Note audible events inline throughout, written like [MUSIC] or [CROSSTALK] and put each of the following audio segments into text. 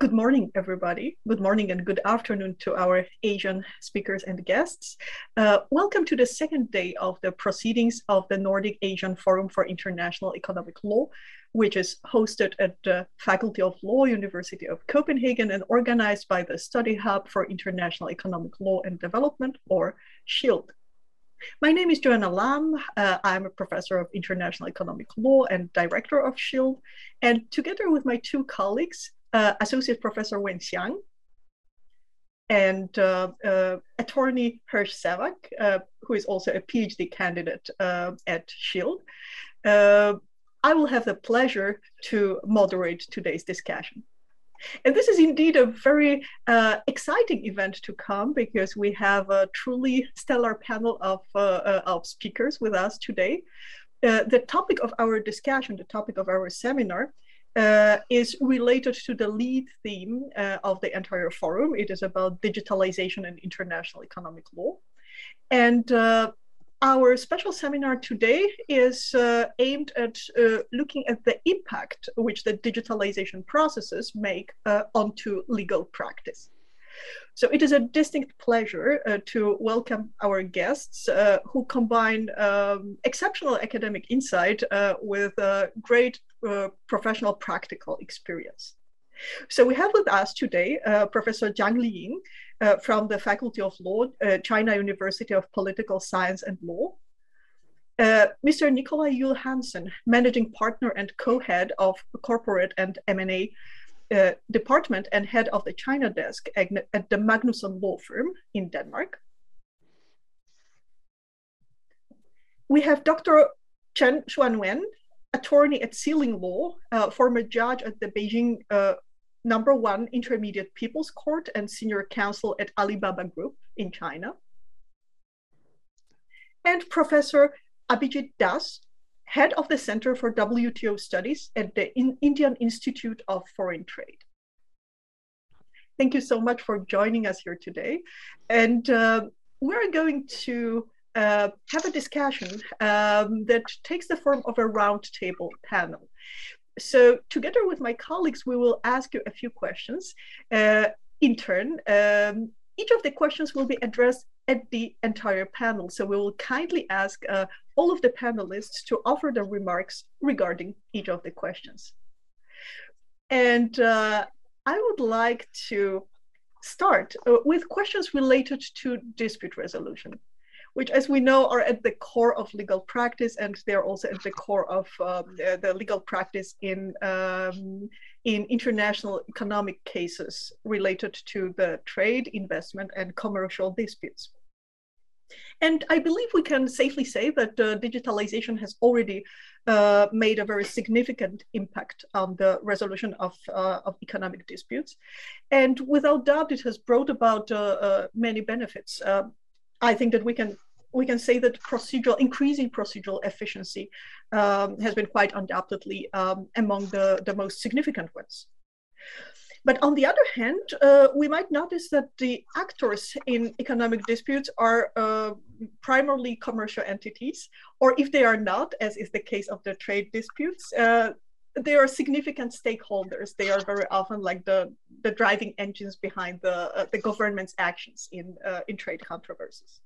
Good morning, everybody. Good morning and good afternoon to our Asian speakers and guests. Uh, welcome to the second day of the proceedings of the Nordic Asian Forum for International Economic Law, which is hosted at the Faculty of Law, University of Copenhagen, and organized by the Study Hub for International Economic Law and Development, or SHIELD. My name is Joanna Lam. Uh, I'm a professor of international economic law and director of SHIELD. And together with my two colleagues, uh, Associate Professor Wen Xiang and uh, uh, attorney Hersh Sevak, uh, who is also a PhD candidate uh, at SHIELD. Uh, I will have the pleasure to moderate today's discussion. And this is indeed a very exciting event to come because we have a truly stellar panel of, of speakers with us today. the topic of our discussion, the topic of our seminar, uh, is related to the lead theme uh, of the entire forum. It is about digitalization and international economic law. And uh, our special seminar today is uh, aimed at uh, looking at the impact which the digitalization processes make uh, onto legal practice. So it is a distinct pleasure uh, to welcome our guests uh, who combine um, exceptional academic insight uh, with great uh, professional practical experience. So we have with us today uh, Professor Zhang Liying uh, from the Faculty of Law, uh, China University of Political Science and Law. Uh, Mr. Nikolaj Juul Hansen, Managing Partner and Co-Head of Corporate and M&A Department and Head of the China Desk at, at the Magnusson Law Firm in Denmark. We have Dr. Chen Xuanwen, attorney at Sealing Law, uh, former judge at the Beijing uh, number one intermediate people's court and senior counsel at Alibaba Group in China. And Professor Abhijit Das, head of the Center for WTO Studies at the in Indian Institute of Foreign Trade. Thank you so much for joining us here today. And uh, we're going to uh, have a discussion um, that takes the form of a roundtable panel. So together with my colleagues, we will ask you a few questions uh, in turn. Um, each of the questions will be addressed at the entire panel. So we will kindly ask uh, all of the panelists to offer their remarks regarding each of the questions. And uh, I would like to start uh, with questions related to dispute resolution which, as we know, are at the core of legal practice, and they're also at the core of um, the, legal practice in um, in international economic cases related to the trade, investment, and commercial disputes. And I believe we can safely say that uh, digitalization has already uh, made a very significant impact on the resolution of, uh, of economic disputes. And without doubt, it has brought about uh, uh, many benefits. I think that we can we can say that procedural, increasing procedural efficiency um, has been quite undoubtedly um, among the, the most significant ones. But on the other hand, uh, we might notice that the actors in economic disputes are uh, primarily commercial entities, or if they are not, as is the case of the trade disputes, uh, they are significant stakeholders. They are very often like the, the driving engines behind the, uh, the government's actions in, uh, in trade controversies.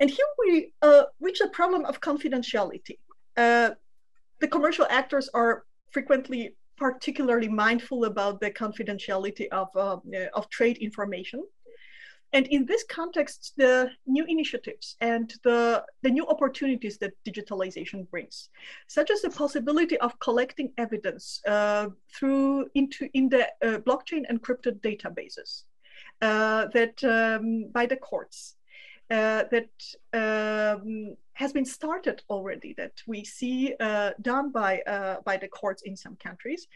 And here we uh, reach the problem of confidentiality. Uh, the commercial actors are frequently particularly mindful about the confidentiality of, uh, of trade information. And in this context, the new initiatives and the, the new opportunities that digitalization brings, such as the possibility of collecting evidence uh, through into in the uh, blockchain encrypted databases uh, that um, by the courts uh, that um, has been started already that we see uh, done by uh, by the courts in some countries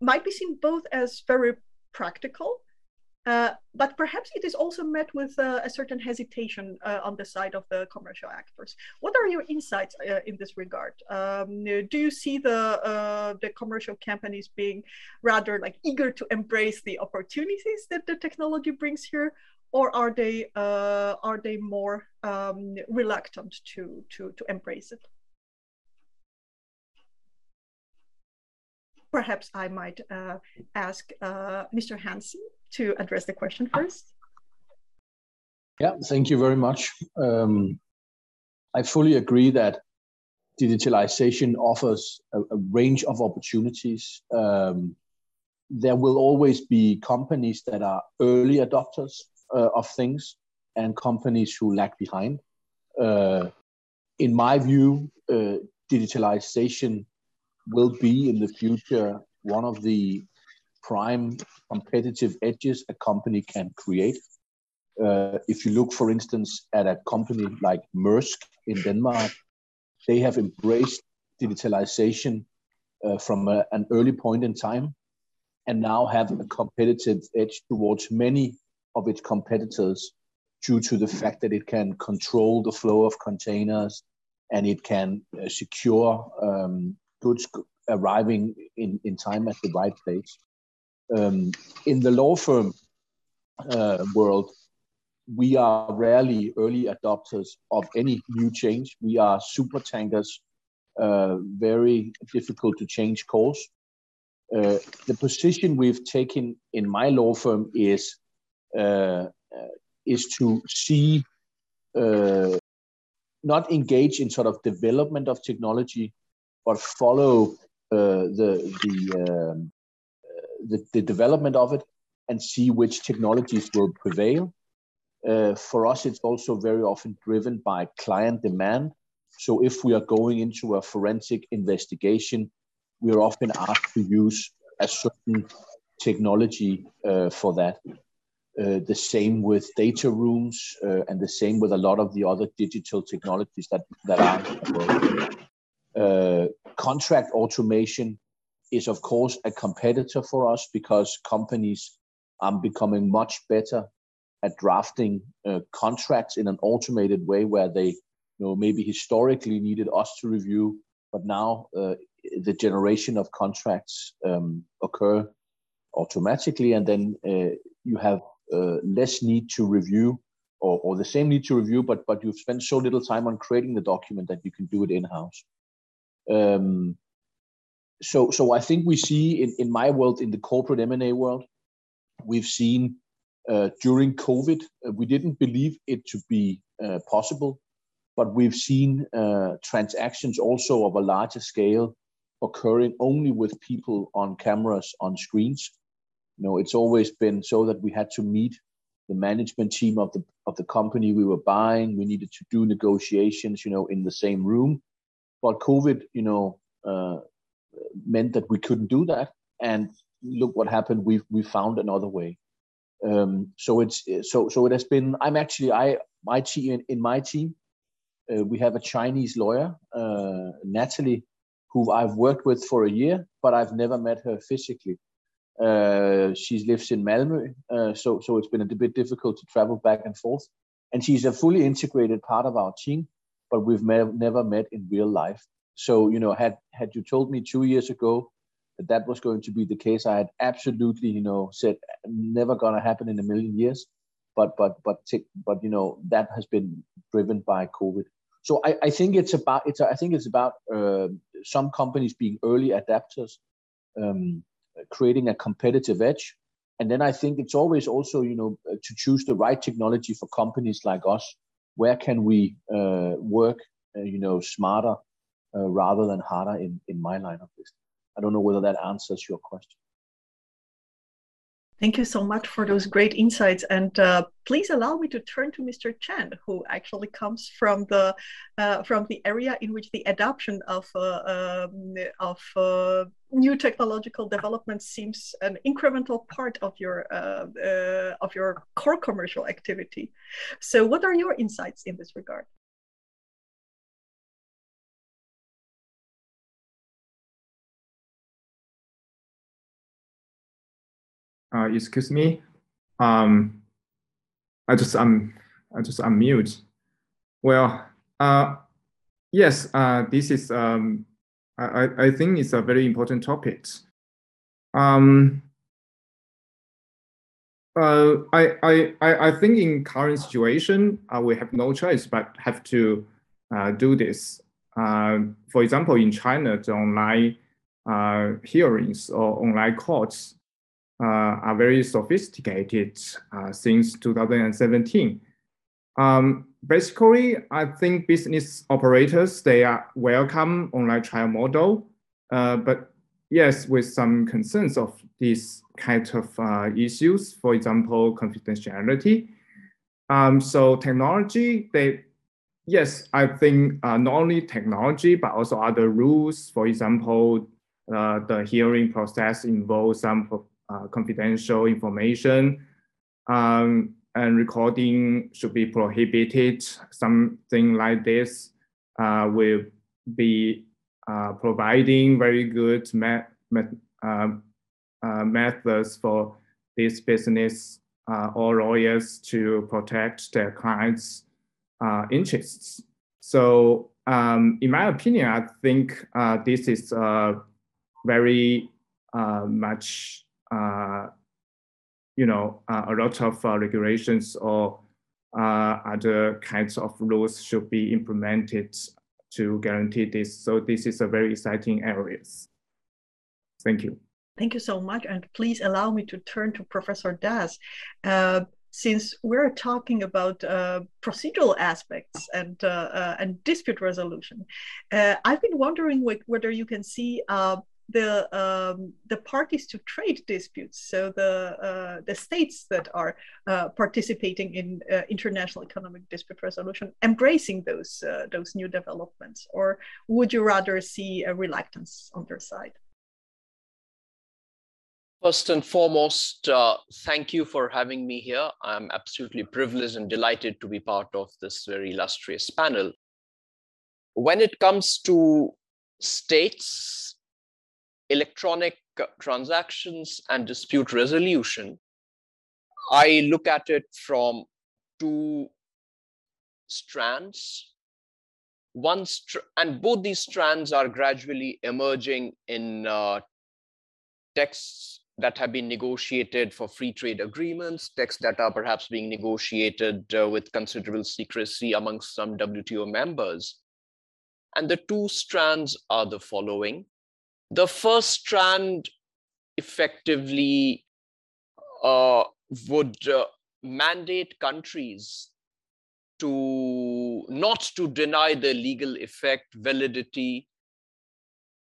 might be seen both as very practical uh, but perhaps it is also met with uh, a certain hesitation on the side of the commercial actors. What are your insights in this regard? Um, do you see the the commercial companies being rather like eager to embrace the opportunities that the technology brings here, or are they uh, are they more um, reluctant to to to embrace it? perhaps I might uh, ask uh, Mr. Hansen to address the question first. Yeah, thank you very much. Um, I fully agree that digitalization offers a, a range of opportunities. Um, there will always be companies that are early adopters uh, of things and companies who lag behind. Uh, in my view, uh, digitalization will be in the future one of the prime competitive edges a company can create. Uh, if you look, for instance, at a company like Maersk in Denmark, they have embraced digitalization uh, from a, an early point in time and now have a competitive edge towards many of its competitors due to the fact that it can control the flow of containers and it can uh, secure um, goods arriving in, in time at the right place. Um, in the law firm uh, world, we are rarely early adopters of any new change. We are super tankers, uh, very difficult to change course. Uh, the position we've taken in my law firm is uh, uh is to see uh, not engage in sort of development of technology, but follow the the, um, the the development of it and see which technologies will prevail uh, for us, it's also very often driven by client demand. So if we are going into a forensic investigation, we are often asked to use a certain technology uh, for that. Uh, the same with data rooms, uh, and the same with a lot of the other digital technologies that that are. Uh, contract automation is, of course, a competitor for us because companies are becoming much better at drafting uh, contracts in an automated way where they you know maybe historically needed us to review but now uh, the generation of contracts um, occur automatically. And then uh, you have uh, less need to review or, or the same need to review but but you've spent so little time on creating the document that you can do it in-house. Um, so so i think we see in, in my world in the corporate m&a world we've seen uh, during COVID. Uh, we didn't believe it to be uh, possible, but we've seen transactions also of a larger scale occurring only with people on cameras on screens. You know, it's always been so that we had to meet the management team of the of the company we were buying. We needed to do negotiations, you know, in the same room. But COVID, you know, uh, meant that we couldn't do that. And look what happened. We we found another way. Um, so it's so so it has been. I'm actually I my team in my team. Uh, we have a Chinese lawyer, uh, Natalie, who I've worked with for a year, but I've never met her physically. Uh, she lives in Malmö, uh, so so it's been a bit difficult to travel back and forth. And she's a fully integrated part of our team, but we've me- never met in real life. So you know, had had you told me two years ago that that was going to be the case. I had absolutely, you know, said never gonna happen in a million years. But but but but you know that has been driven by COVID. So I, I think it's about it's I think it's about uh, some companies being early adapters, um, creating a competitive edge, and then I think it's always also you know to choose the right technology for companies like us. Where can we uh, work, uh, you know, smarter uh, rather than harder in in my line of business? I don't know whether that answers your question. Thank you so much for those great insights. And uh, please allow me to turn to Mr. Chen, who actually comes from the uh, from the area in which the adoption of uh, um, of uh, new technological development seems an incremental part of your uh, uh, of your core commercial activity. So, what are your insights in this regard? Uh, excuse me. Um, I just um, I just unmute. Well, uh, yes, uh, this is um, I, I think it's a very important topic. Um, uh, I, I, I think in current situation, uh, we have no choice but have to uh, do this. Uh, for example, in China, the online uh, hearings or online courts are very sophisticated uh, since 2017. Um, basically, I think business operators, they are welcome online trial model, uh, but yes, with some concerns of these kind of uh, issues, for example, confidentiality. Um, so technology, they, yes, I think uh, not only technology, but also other rules, for example, uh, the hearing process involves some uh, confidential information um, and recording should be prohibited. Something like this uh, will be uh, providing very good met, met, uh, uh, methods for this business or lawyers to protect their clients' interests. So um, in my opinion, I think this is very much you know, uh, a lot of uh, regulations or other kinds of rules should be implemented to guarantee this. So this is a very exciting area. Thank you. Thank you so much. And please allow me to turn to Professor Das. Uh, since we're talking about uh, procedural aspects and, uh, and dispute resolution, I've been wondering whether you can see the um, the parties to trade disputes, so the uh, the states that are uh, participating in uh, international economic dispute resolution, embracing those uh, those new developments, or would you rather see a reluctance on their side? First and foremost, uh, thank you for having me here. I'm absolutely privileged and delighted to be part of this very illustrious panel. When it comes to states electronic transactions and dispute resolution, I look at it from two strands. One str and both these strands are gradually emerging in uh, texts that have been negotiated for free trade agreements, texts that are perhaps being negotiated uh, with considerable secrecy amongst some WTO members. And the two strands are the following the first strand effectively uh, would uh, mandate countries to not to deny the legal effect, validity,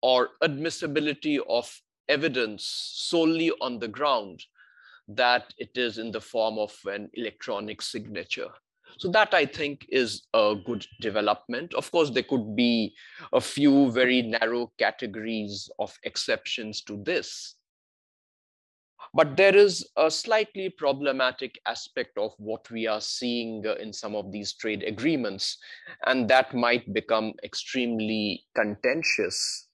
or admissibility of evidence solely on the ground that it is in the form of an electronic signature. So that I think is a good development. Of course, there could be a few very narrow categories of exceptions to this. But there is a slightly problematic aspect of what we are seeing uh, in some of these trade agreements, and that might become extremely contentious.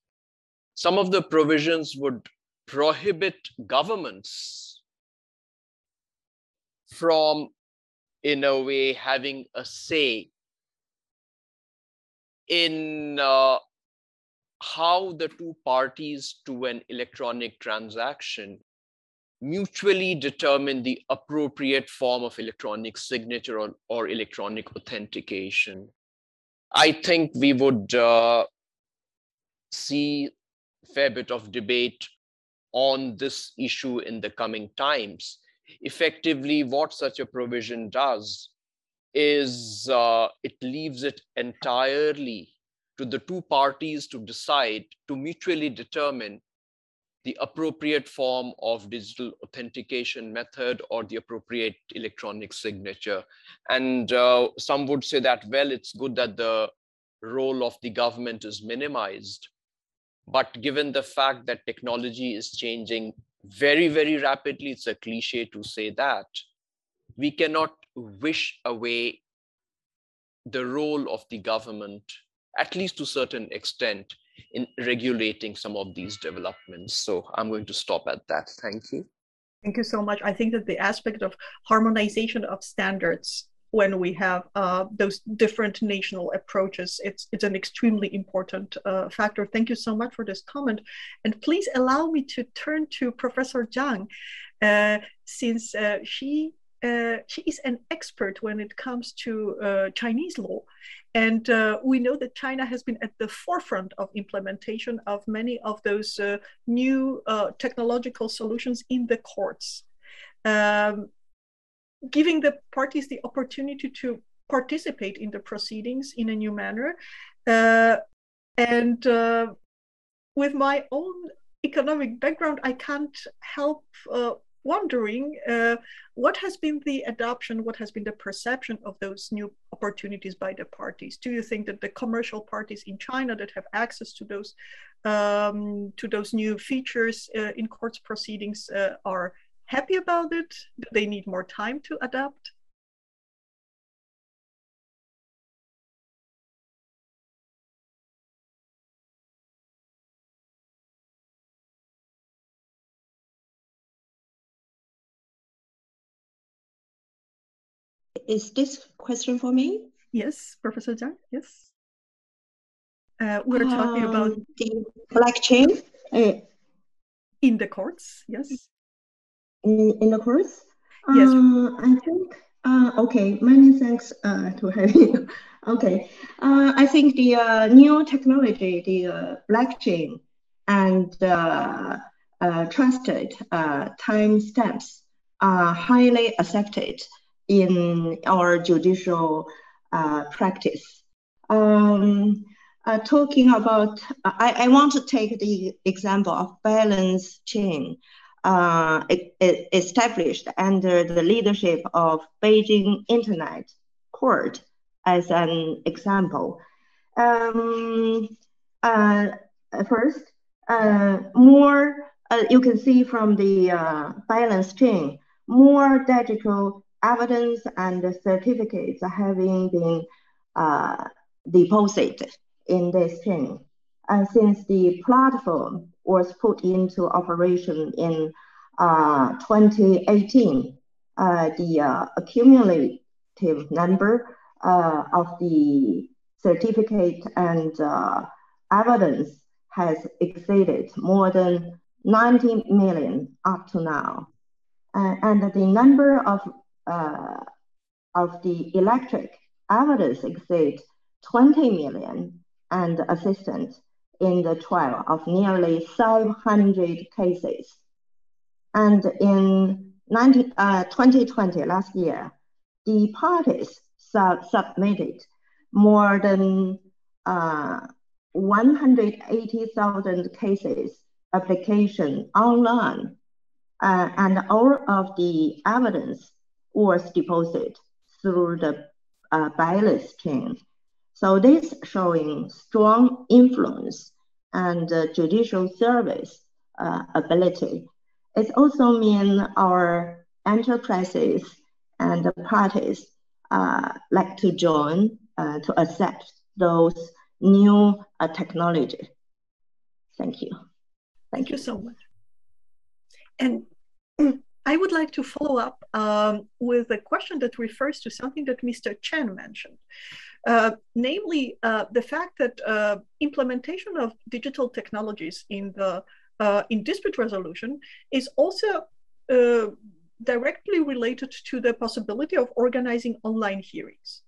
Some of the provisions would prohibit governments from in a way having a say in uh, how the two parties to an electronic transaction mutually determine the appropriate form of electronic signature or, or electronic authentication. I think we would uh, see a fair bit of debate on this issue in the coming times effectively what such a provision does is uh, it leaves it entirely to the two parties to decide to mutually determine the appropriate form of digital authentication method or the appropriate electronic signature. And uh, some would say that, well, it's good that the role of the government is minimized. But given the fact that technology is changing very, very rapidly. It's a cliche to say that. We cannot wish away the role of the government, at least to certain extent, in regulating some of these developments. So I'm going to stop at that. Thank you. Thank you so much. I think that the aspect of harmonization of standards when we have uh, those different national approaches. It's, it's an extremely important uh, factor. Thank you so much for this comment. And please allow me to turn to Professor Zhang, uh, since uh, she uh, she is an expert when it comes to uh, Chinese law. And we know that China has been at the forefront of implementation of many of those new technological solutions in the courts, um, giving the parties the opportunity to participate in the proceedings in a new manner. Uh, and with my own economic background, I can't help wondering uh, what has been the adoption, what has been the perception of those new opportunities by the parties? Do you think that the commercial parties in China that have access to those um, to those new features uh, in courts proceedings uh, are happy about it? Do they need more time to adapt? Is this question for me? Yes, Professor Zhang, yes. Uh, we're um, talking about the blockchain uh, in the courts, yes. In, in the course? Yes. Uh, I think, uh, okay, many thanks uh, to having [LAUGHS] you. okay, uh, I think the uh, new technology, the uh, blockchain and uh, uh, trusted uh, timestamps are highly accepted in our judicial uh, practice. Um, uh, talking about, I, I, want to take the example of balance chain uh, established under the leadership of Beijing Internet Court as an example. Um, uh, first, uh, more, uh, you can see from the balance chain, more digital evidence and certificates having been uh, deposited in this chain. And since the platform was put into operation in uh, 2018, uh, the uh, accumulative number uh, of the certificate and uh, evidence has exceeded more than 90 million up to now. and the number of uh, of the electric evidence exceeds 20 million and assistant in the trial of nearly 500 cases. And in 19, uh, 2020, last year, the parties sub submitted more than uh, 180,000 cases application online, uh, and all of the evidence was deposited through the uh, chain. So this showing strong influence and uh, judicial service uh, ability. It also means our enterprises and parties uh, like to join uh, to accept those new uh, technology. Thank you. Thank, Thank you so much. And [CLEARS THROAT] I would like to follow up um, with a question that refers to something that Mr. Chen mentioned, uh, namely uh, the fact that uh, implementation of digital technologies in the uh, in dispute resolution is also uh, directly related to the possibility of organizing online hearings.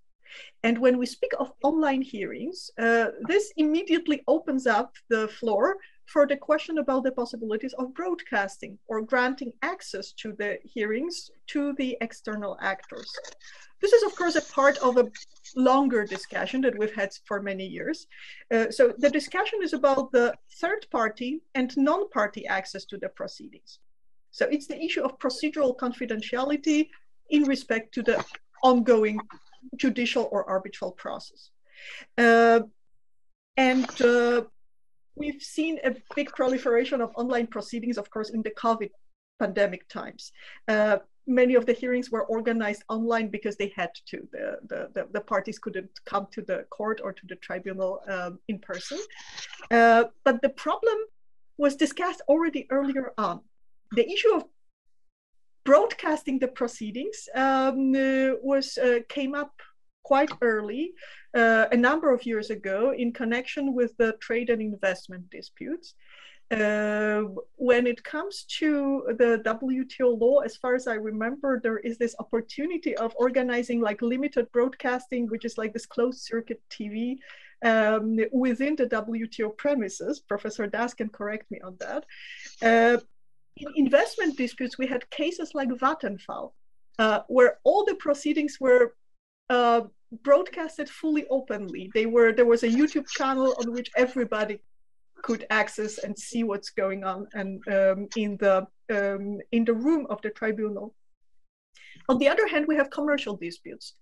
And when we speak of online hearings, uh, this immediately opens up the floor for the question about the possibilities of broadcasting or granting access to the hearings to the external actors. This is, of course, a part of a longer discussion that we've had for many years. Uh, so the discussion is about the third party and non-party access to the proceedings. So it's the issue of procedural confidentiality in respect to the ongoing judicial or arbitral process. Uh, and uh, we've seen a big proliferation of online proceedings, of course, in the COVID pandemic times. Uh, many of the hearings were organized online because they had to. The, the, the, the parties couldn't come to the court or to the tribunal um, in person. Uh, but the problem was discussed already earlier on. The issue of broadcasting the proceedings um, uh, was uh, came up quite early, uh, a number of years ago, in connection with the trade and investment disputes. uh, when it comes to the WTO law, as far as I remember, there is this opportunity of organizing like limited broadcasting, which is like this closed circuit TV um, within the WTO premises. Professor Das can correct me on that. Uh, in investment disputes, we had cases like Vattenfall, uh, where all the proceedings were uh, broadcasted fully openly. They were there was a YouTube channel on which everybody could access and see what's going on and um, in the um, in the room of the tribunal. On the other hand, we have commercial disputes,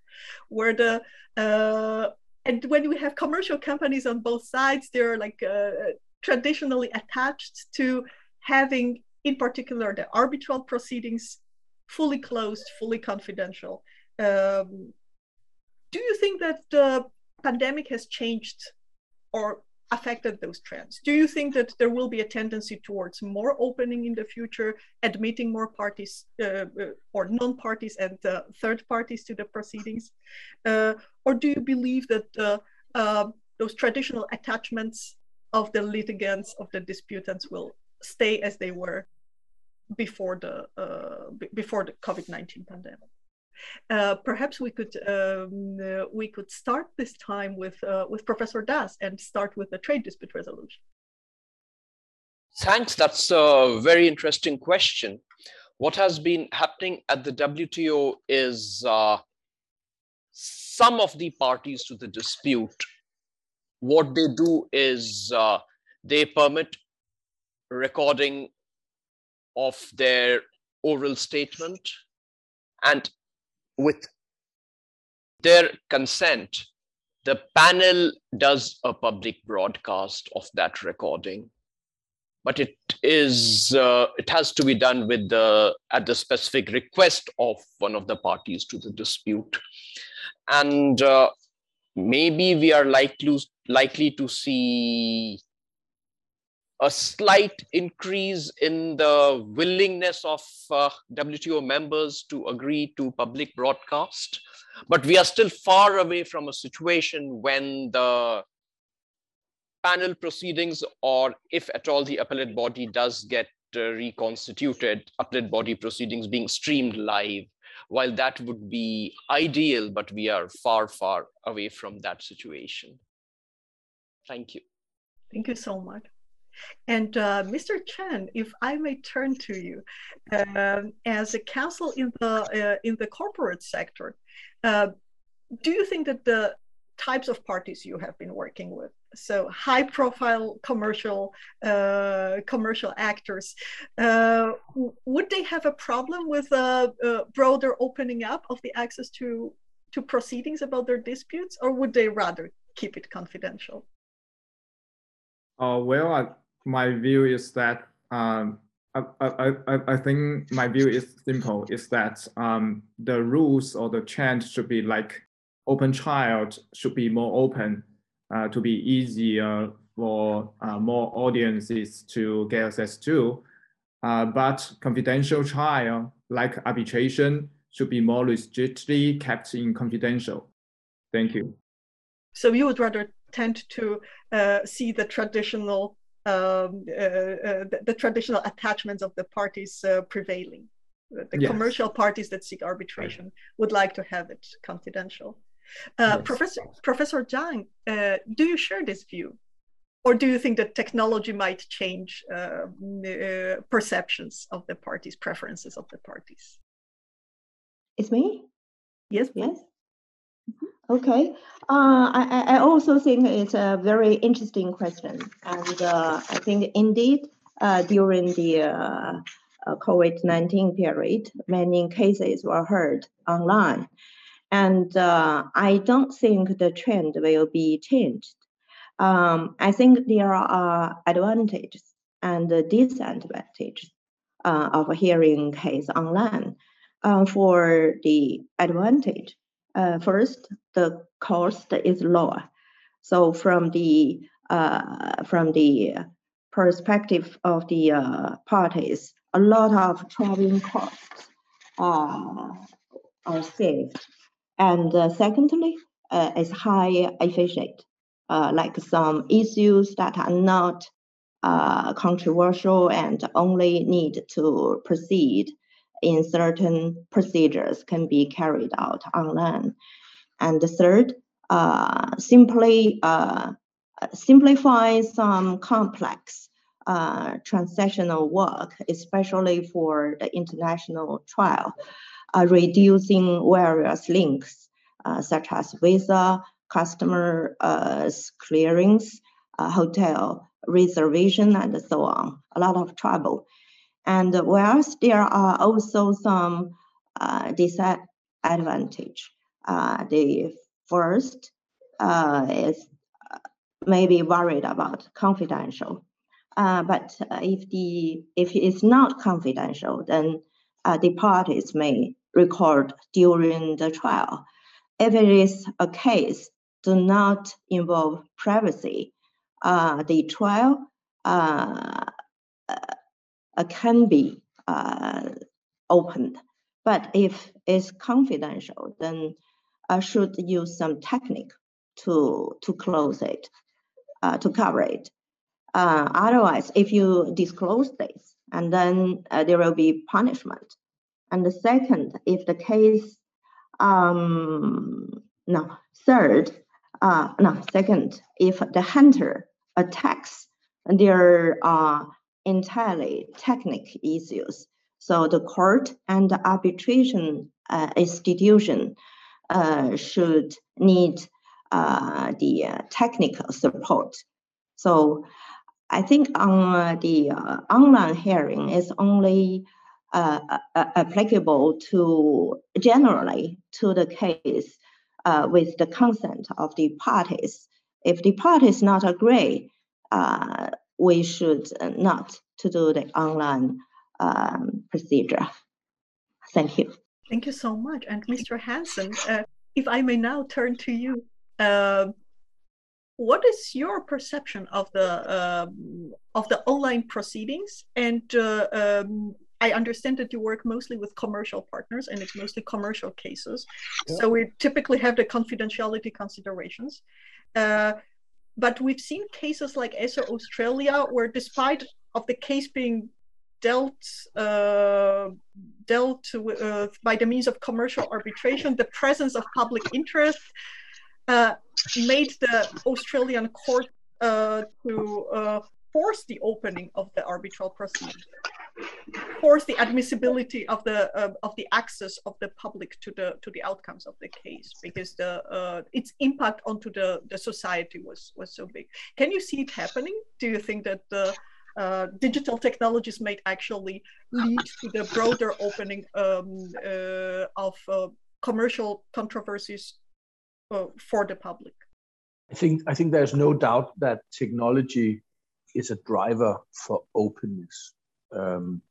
where the uh, and when we have commercial companies on both sides, they're like uh, traditionally attached to having, in particular, the arbitral proceedings fully closed, fully confidential. Um, do you think that the pandemic has changed or affected those trends? Do you think that there will be a tendency towards more opening in the future, admitting more parties uh, uh or non-parties and uh, third parties to the proceedings? Uh, or do you believe that uh, uh, those traditional attachments of the litigants, of the disputants will stay as they were before the, before the COVID-19 pandemic? Uh, perhaps we could um, uh, we could start this time with uh, with Professor Das and start with the trade dispute resolution. Thanks. That's a very interesting question. What has been happening at the WTO is uh, some of the parties to the dispute. What they do is uh, they permit recording of their oral statement and with their consent, the panel does a public broadcast of that recording. But it is uh, it has to be done with the at the specific request of one of the parties to the dispute, and uh, maybe we are likely likely to see a slight increase in the willingness of uh, WTO members to agree to public broadcast. But we are still far away from a situation when the panel proceedings, or if at all the appellate body does get uh, reconstituted, appellate body proceedings being streamed live, while that would be ideal, but we are far, far away from that situation. Thank you. Thank you so much. And uh, Mr. Chen, if I may turn to you, um, as a counsel in the uh, in the corporate sector, uh, do you think that the types of parties you have been working with, so high-profile commercial uh, commercial actors, uh, would they have a problem with a, a broader opening up of the access to to proceedings about their disputes, or would they rather keep it confidential? Uh, well, I, my view is that um, I, I, I, I think my view is simple, is that um, the rules or the trend should be like open trial should be more open uh, to be easier for uh, more audiences to get access to. Uh, but confidential trial, like arbitration, should be more strictly kept in confidential. Thank you. So you would rather tend to uh, see the traditional um, uh, uh, the, the, traditional attachments of the parties uh, prevailing. The yes. commercial parties that seek arbitration right. would like to have it confidential. Uh, yes. Professor Professor Zhang, uh, do you share this view, or do you think that technology might change uh, perceptions of the parties, preferences of the parties? It's me. Yes. Yes. Okay. Uh, I, I also think it's a very interesting question. And uh, I think indeed, uh, during the uh, uh, COVID 19 period, many cases were heard online. And uh, I don't think the trend will be changed. Um, I think there are advantages and disadvantages of hearing case online. for the advantage, uh, first, the cost is lower. So from the uh, from the perspective of the uh, parties, a lot of traveling costs uh, are saved. And uh, secondly, uh, it's high efficient, like some issues that are not controversial and only need to proceed in certain procedures can be carried out online. And the third, uh, simply uh, simplify some complex uh, transactional work, especially for the international trial, uh, reducing various links uh, such as visa, customer uh, clearings, hotel reservation, and so on. A lot of trouble. And whereas there are also some disadvantage. the first is maybe worried about confidential. Uh, but if the if it's not confidential, then uh, the parties may record during the trial. If it is a case do not involve privacy, uh, the trial uh, uh, can be uh, opened. But if it's confidential, then I should use some technique to to close it, to cover it. Uh, otherwise, if you disclose this, and then uh, there will be punishment. And the second, if the case, um, no, third, uh, no, second, if the hunter attacks, there are entirely technical issues. So the court and the arbitration uh, institution uh, should need uh, the uh, technical support. So I think on the uh, online hearing is only uh, applicable to generally to the case with the consent of the parties. If the parties not agree, uh, we should not to do the online um, procedure. Thank you. Thank you so much. And Mr. Hansen, uh, if I may now turn to you, what is your perception of the um, of the online proceedings? And uh, um, I understand that you work mostly with commercial partners, and it's mostly commercial cases. Yeah. So we typically have the confidentiality considerations. But we've seen cases like Esso Australia, where despite of the case being dealt uh, dealt uh, by the means of commercial arbitration, the presence of public interest uh, made the Australian court uh, to uh, force the opening of the arbitral proceeding, force the admissibility of the uh, of the access of the public to the to the outcomes of the case because the uh, its impact onto the the society was was so big. Can you see it happening? Do you think that the uh, digital technologies might actually lead to the broader opening um, of commercial controversies uh, for the public. I think I think there's no doubt that technology is a driver for openness. Um,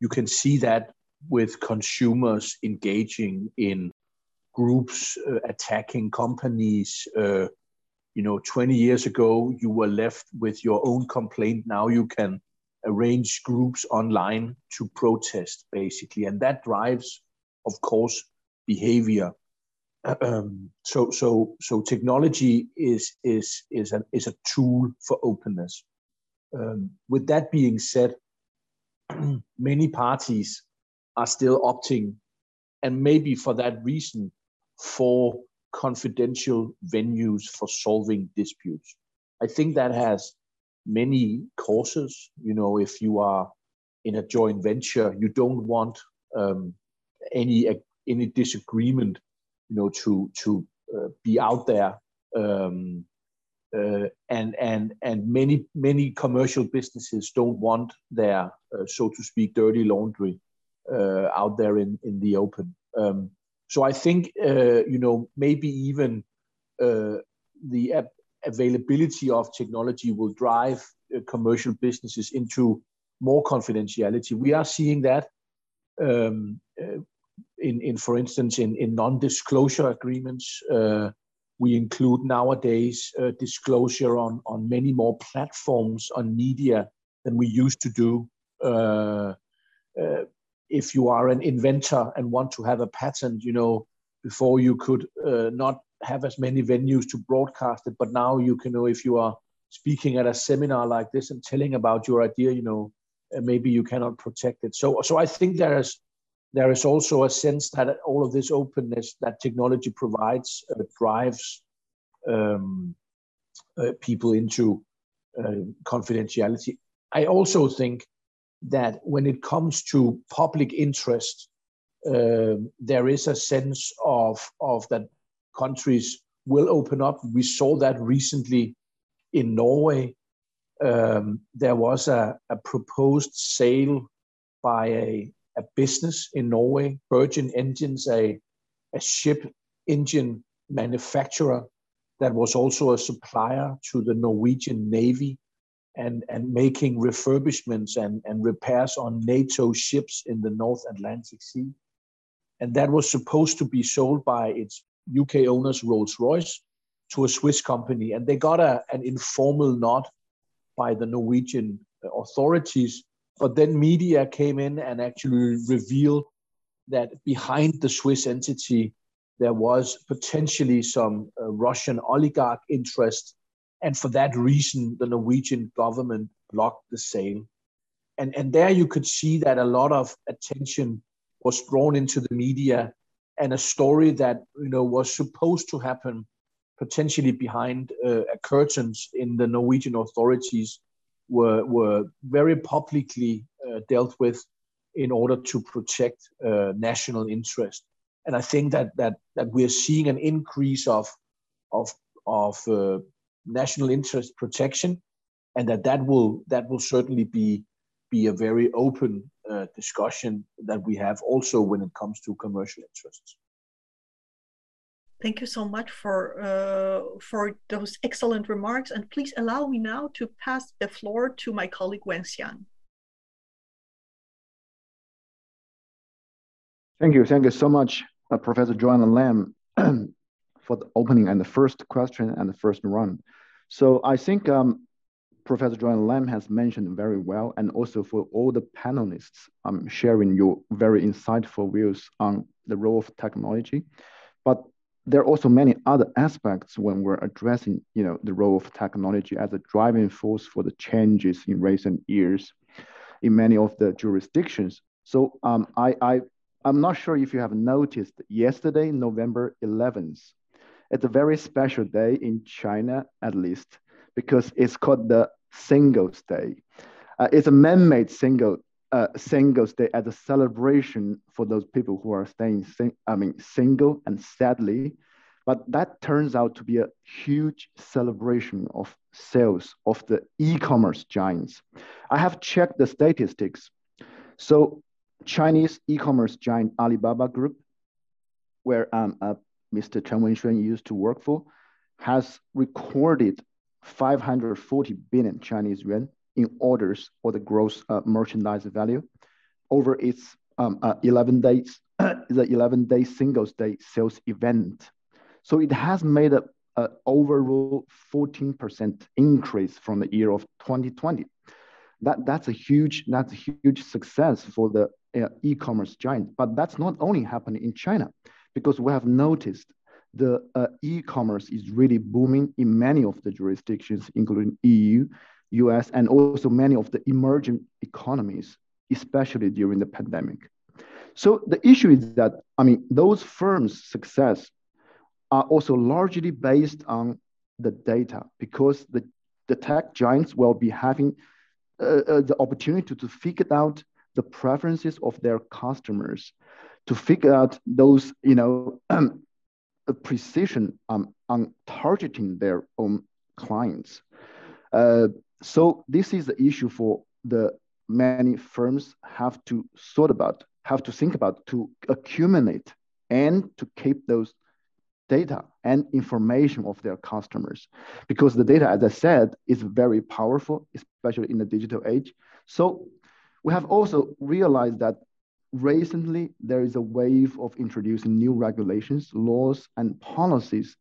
you can see that with consumers engaging in groups uh, attacking companies. Uh, you know, 20 years ago, you were left with your own complaint. Now you can arrange groups online to protest, basically, and that drives, of course, behavior [CLEARS THROAT] um, so so so technology is is is a is a tool for openness. Um, with that being said, [CLEARS THROAT] many parties are still opting, and maybe for that reason, for confidential venues for solving disputes. I think that has many causes. You know, if you are in a joint venture, you don't want um, any any disagreement you know to to uh, be out there um, and and and many many commercial businesses don't want their uh, so to speak dirty laundry uh, out there in in the open. Um, so i think uh, you know maybe even uh, the availability of technology will drive commercial businesses into more confidentiality. We are seeing that um, in, in for instance, in, in non-disclosure agreements, uh, we include nowadays uh, disclosure on, on many more platforms on media than we used to do. Uh, uh, if you are an inventor and want to have a patent, you know, before you could uh, not have as many venues to broadcast it, but now you can know if you are speaking at a seminar like this and telling about your idea, you know, maybe you cannot protect it. So, so I think there is there is also a sense that all of this openness that technology provides uh, drives um, uh, people into uh, confidentiality. I also think that when it comes to public interest, uh, there is a sense of of that countries will open up. We saw that recently in Norway. Um, there was a, a proposed sale by a, a business in Norway, Bergen Engines, a, a ship engine manufacturer that was also a supplier to the Norwegian Navy and, and making refurbishments and, and repairs on NATO ships in the North Atlantic Sea. And that was supposed to be sold by its UK owners, Rolls Royce, to a Swiss company. And they got a, an informal nod by the Norwegian uh, authorities. But then media came in and actually revealed that behind the Swiss entity, there was potentially some uh, Russian oligarch interest. And for that reason, the Norwegian government blocked the sale. And, and there you could see that a lot of attention was drawn into the media and a story that you know was supposed to happen potentially behind uh, curtains in the Norwegian authorities were were very publicly uh, dealt with in order to protect uh, national interest. And I think that that that we're seeing an increase of of of uh, national interest protection, and that that will that will certainly be be a very open uh, discussion that we have also when it comes to commercial interests. Thank you so much for uh, for those excellent remarks, and please allow me now to pass the floor to my colleague Wen Xiang. Thank you, thank you so much, uh, Professor Joanna Lam, [CLEARS THROAT] for the opening and the first question and the first run. So I think um, Professor Joanna Lam has mentioned very well, and also for all the panelists um, sharing your very insightful views on the role of technology. But there are also many other aspects when we're addressing you know, the role of technology as a driving force for the changes in recent years in many of the jurisdictions. So um, I, I, I'm not sure if you have noticed yesterday, November 11th, it's a very special day in China, at least, because it's called the Singles Day. Uh, it's a man-made single uh, Singles Day as a celebration for those people who are staying, sing- I mean, single and sadly, but that turns out to be a huge celebration of sales of the e-commerce giants. I have checked the statistics. So Chinese e-commerce giant Alibaba Group, where um, uh, Mr. Chen Wenxuan used to work for, has recorded 540 billion Chinese yuan in orders or the gross uh, merchandise value over its um, uh, 11 days, [CLEARS THROAT] the 11 day singles day sales event. So it has made a, a overall 14% increase from the year of 2020. That, that's a huge that's a huge success for the uh, e-commerce giant. But that's not only happening in China, because we have noticed the e-commerce is really booming in many of the jurisdictions, including EU, US, and also many of the emerging economies, especially during the pandemic. So the issue is that, I mean, those firms' success are also largely based on the data because the, the tech giants will be having uh, uh, the opportunity to figure out the preferences of their customers, to figure out those, you know, [CLEARS THROAT] precision um, on targeting their own clients. Uh, so this is the issue for the many firms have to sort about, have to think about to accumulate and to keep those data and information of their customers. Because the data, as I said, is very powerful, especially in the digital age. So we have also realized that recently there is a wave of introducing new regulations, laws, and policies,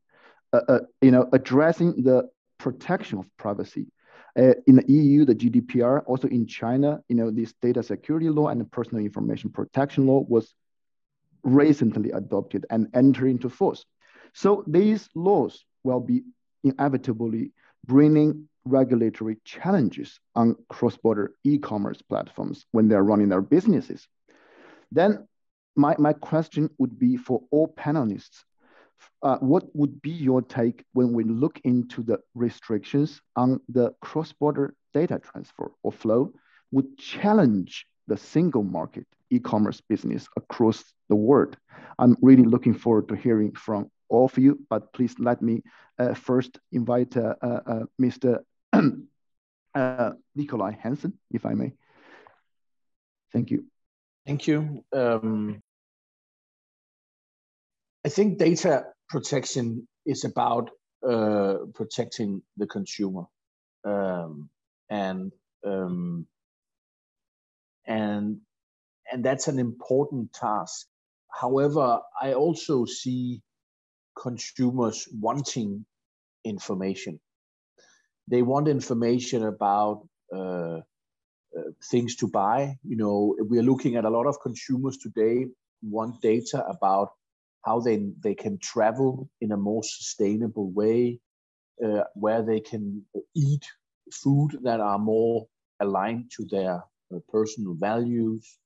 uh, uh, you know, addressing the protection of privacy uh, in the EU, the GDPR, also in China, you know, this data security law and the personal information protection law was recently adopted and enter into force. So these laws will be inevitably bringing regulatory challenges on cross-border e-commerce platforms when they're running their businesses. Then my, my question would be for all panelists, uh, what would be your take when we look into the restrictions on the cross-border data transfer or flow would challenge the single market e-commerce business across the world? I'm really looking forward to hearing from all of you, but please let me uh, first invite uh, uh, uh Mr. [CLEARS THROAT] Nikolaj Hansen, if I may. Thank you. Thank you. Um, I think data protection is about uh, protecting the consumer, um, and um, and and that's an important task. However, I also see consumers wanting information. They want information about uh, uh, things to buy. You know, we are looking at a lot of consumers today want data about how they they can travel in a more sustainable way, uh, where they can eat food that are more aligned to their uh, personal values.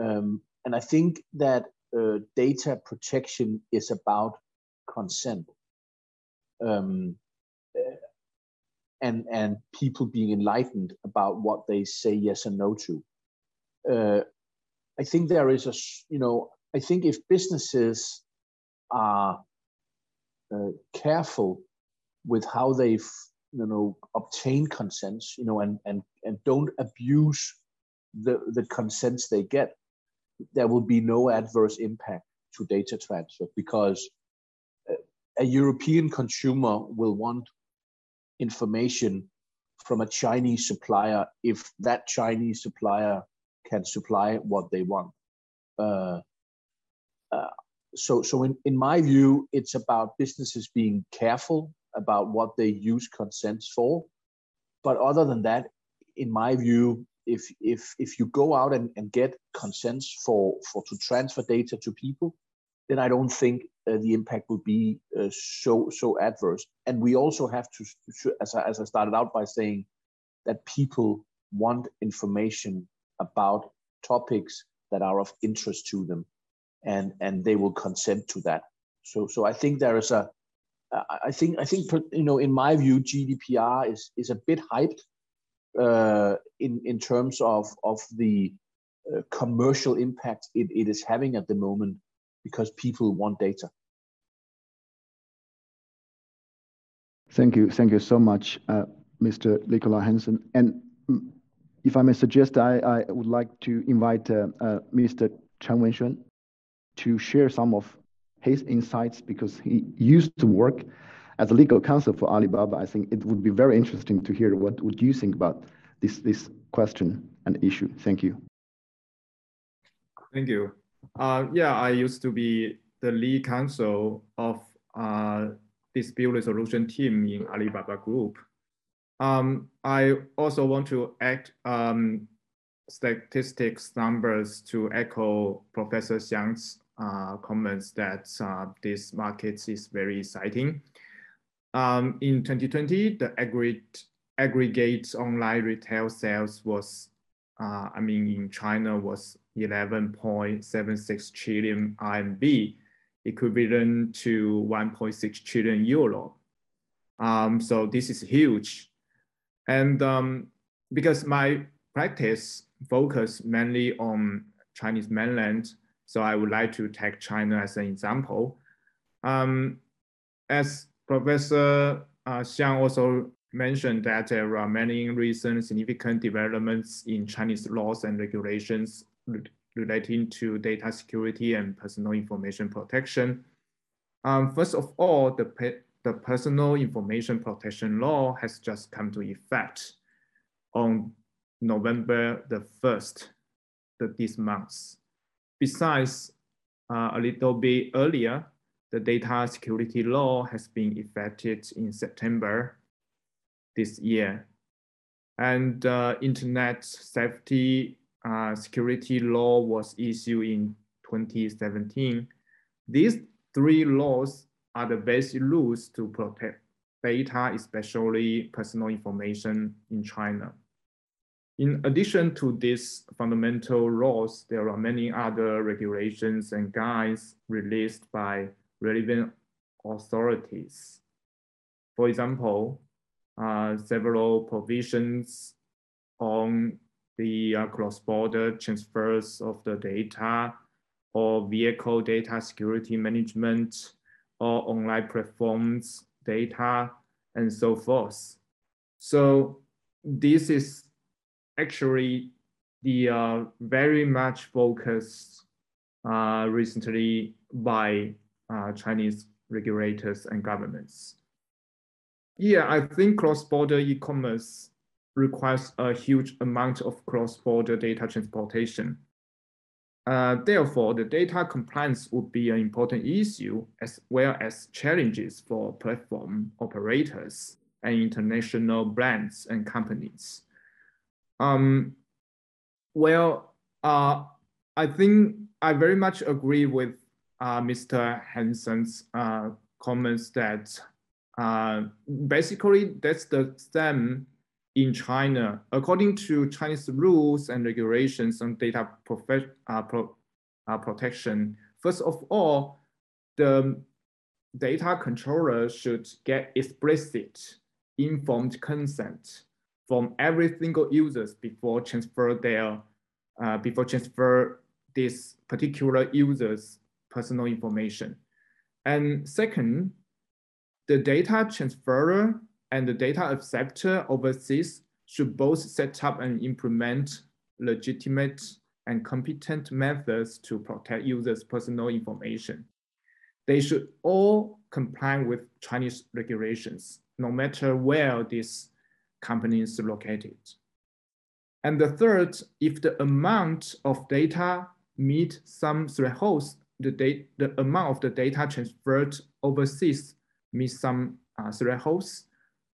Um, and I think that uh, data protection is about consent. Um, uh, and and people being enlightened about what they say yes and no to. Uh, I think there is a you know I think if businesses are uh, careful with how they you know obtain consents you know and and and don't abuse the the consents they get there will be no adverse impact to data transfer because a European consumer will want information from a Chinese supplier if that Chinese supplier can supply what they want. Uh, uh, so, so in, in my view, it's about businesses being careful about what they use consents for. But other than that, in my view, if if if you go out and, and get consents for for to transfer data to people, then I don't think uh, the impact would be uh, so so adverse. And we also have to, as I, as I started out by saying, that people want information about topics that are of interest to them, and and they will consent to that. So so I think there is a, I think I think you know in my view GDPR is is a bit hyped uh, in in terms of of the uh, commercial impact it, it is having at the moment because people want data. Thank you. Thank you so much, uh, Mr. Nikolaj Hansen. And mm, if I may suggest, I, I would like to invite uh, uh, Mr. Chen Wenxuan to share some of his insights because he used to work as a legal counsel for Alibaba. I think it would be very interesting to hear what would you think about this, this question and issue. Thank you. Thank you. Uh, yeah, I used to be the lead counsel of uh, dispute resolution team in Alibaba Group. Um, I also want to add um, statistics numbers to echo Professor Xiang's uh, comments that uh, this market is very exciting. Um, in 2020, the aggregate, aggregate online retail sales was, uh, I mean, in China was 11.76 trillion RMB, equivalent to 1.6 trillion euro. Um, so this is huge. And um, because my practice focus mainly on Chinese mainland, so I would like to take China as an example. Um, as Professor uh, Xiang also mentioned that there are many recent significant developments in Chinese laws and regulations relating to data security and personal information protection. Um, first of all, the, the personal information protection law has just come to effect on November the 1st this month. Besides, uh, a little bit earlier, the data security law has been effected in September this year. And uh, internet safety uh, security law was issued in 2017. These three laws are the basic rules to protect data, especially personal information in China. In addition to these fundamental laws, there are many other regulations and guides released by relevant authorities. For example, uh, several provisions on the uh, cross-border transfers of the data or vehicle data security management or online platforms data and so forth. So this is actually the uh, very much focused uh, recently by uh, Chinese regulators and governments. Yeah, I think cross-border e-commerce requires a huge amount of cross-border data transportation. Uh, therefore, the data compliance would be an important issue as well as challenges for platform operators and international brands and companies. Um, well, uh, I think I very much agree with uh, Mr. Hansen's uh, comments that uh, basically that's the same in China. According to Chinese rules and regulations on data uh, pro uh, protection, first of all, the data controller should get explicit informed consent from every single users before transfer their uh, before transfer this particular user's personal information. And second, the data transferer and the data acceptor overseas should both set up and implement legitimate and competent methods to protect users' personal information. They should all comply with Chinese regulations, no matter where these companies located. And the third, if the amount of data meet some thresholds, the, the amount of the data transferred overseas meets some uh, thresholds,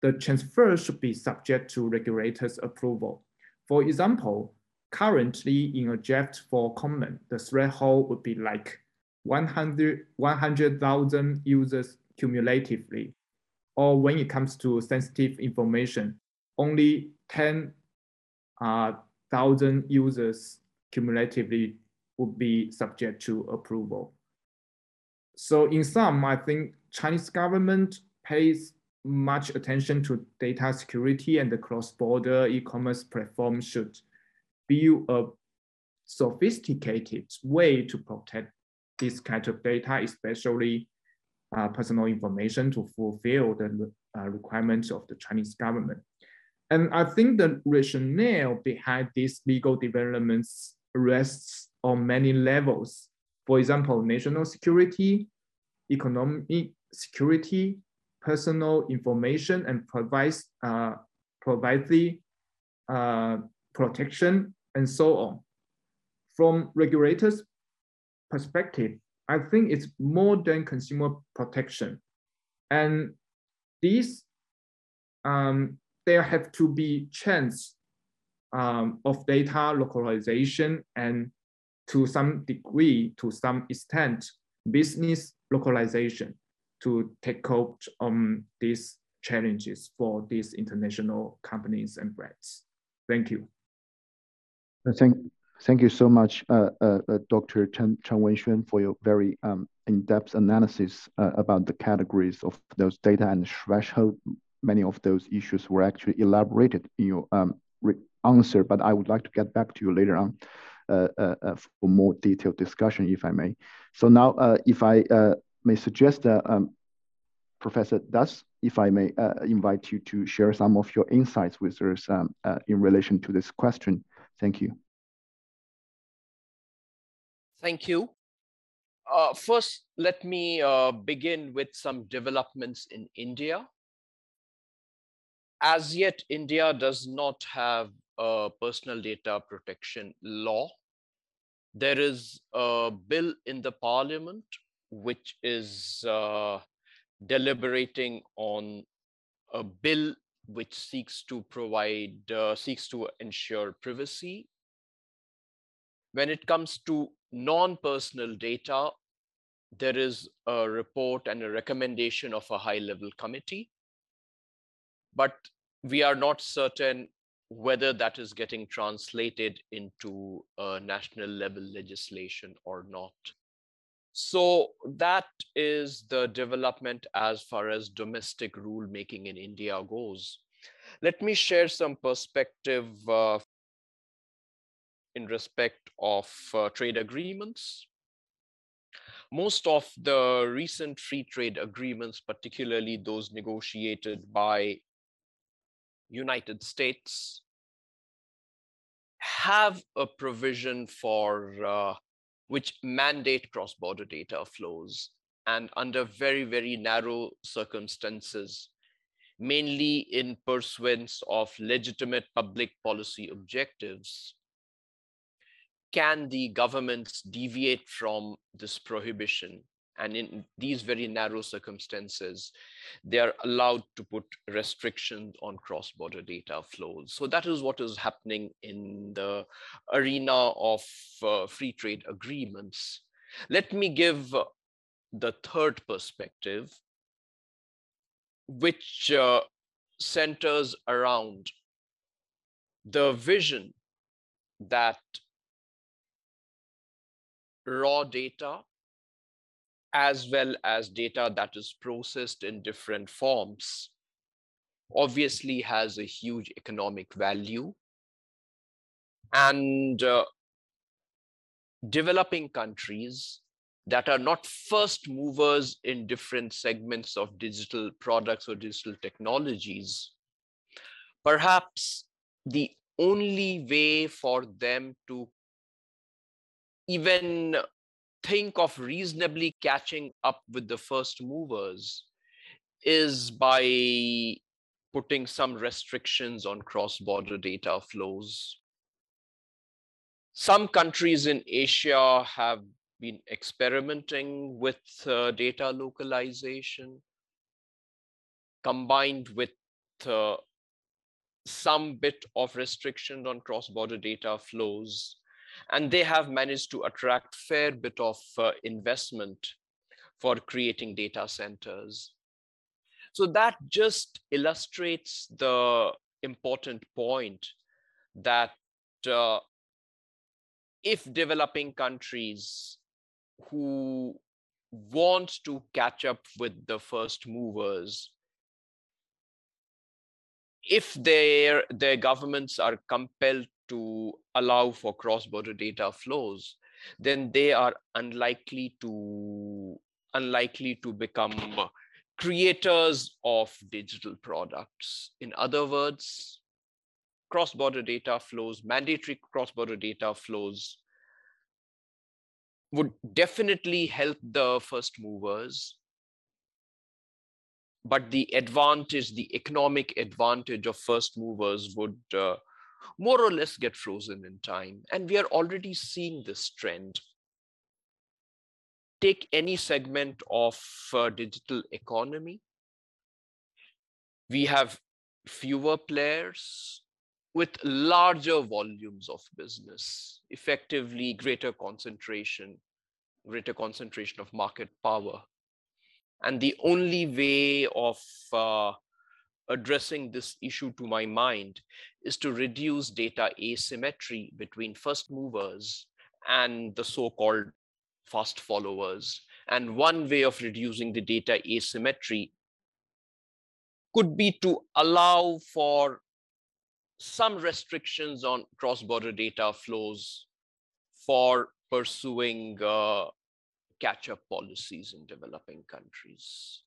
the transfer should be subject to regulators' approval. For example, currently in a draft for comment, the threshold would be like 100,000 100, users cumulatively. Or when it comes to sensitive information, only 10,000 uh, users cumulatively would be subject to approval. So in sum, I think Chinese government pays much attention to data security and the cross-border e-commerce platform should build a sophisticated way to protect this kind of data, especially uh, personal information to fulfill the uh, requirements of the Chinese government. And I think the rationale behind these legal developments rests on many levels. For example, national security, economic security, personal information and provides uh, privacy uh, protection and so on. From regulators' perspective, I think it's more than consumer protection. And these, um, there have to be chance um, of data localization and to some degree, to some extent, business localization to tackle um, these challenges for these international companies and brands. Thank you. Uh, thank, thank you so much, uh, uh, uh Dr. Chen, Chen Wenxuan, for your very um, in-depth analysis uh, about the categories of those data and threshold. Many of those issues were actually elaborated in your um, answer, but I would like to get back to you later on uh, for more detailed discussion, if I may. So now, if I may suggest that um, Professor Das, if I may uh, invite you to share some of your insights with us um, uh, in relation to this question. Thank you. Thank you. Uh, first, let me uh, begin with some developments in India. As yet, India does not have a personal data protection law. There is a bill in the parliament which is uh, deliberating on a bill which seeks to provide, uh, seeks to ensure privacy. When it comes to non-personal data, there is a report and a recommendation of a high-level committee. But we are not certain whether that is getting translated into national level legislation or not. So that is the development as far as domestic rulemaking in India goes. Let me share some perspective uh, in respect of uh, trade agreements. Most of the recent free trade agreements, particularly those negotiated by United States have a provision for uh, which mandate cross-border data flows and under very, very narrow circumstances, mainly in pursuance of legitimate public policy objectives, can the governments deviate from this prohibition and in these very narrow circumstances, they are allowed to put restrictions on cross-border data flows. So that is what is happening in the arena of uh, free trade agreements. Let me give the third perspective, which uh, centers around the vision that raw data as well as data that is processed in different forms obviously has a huge economic value. And uh, developing countries that are not first movers in different segments of digital products or digital technologies perhaps the only way for them to even think of reasonably catching up with the first movers is by putting some restrictions on cross-border data flows. Some countries in Asia have been experimenting with uh, data localization combined with uh, some bit of restriction on cross-border data flows and they have managed to attract fair bit of uh, investment for creating data centers. So that just illustrates the important point that uh, if developing countries who want to catch up with the first movers if their their governments are compelled to allow for cross-border data flows, then they are unlikely to unlikely to become creators of digital products. In other words, cross-border data flows, mandatory cross-border data flows would definitely help the first movers. But the advantage, the economic advantage of first movers would uh, more or less get frozen in time. And we are already seeing this trend. Take any segment of uh, digital economy. We have fewer players with larger volumes of business, effectively greater concentration, greater concentration of market power. And the only way of uh, addressing this issue to my mind is to reduce data asymmetry between first movers and the so-called fast followers. And one way of reducing the data asymmetry could be to allow for some restrictions on cross-border data flows for pursuing uh, catch-up policies in developing countries.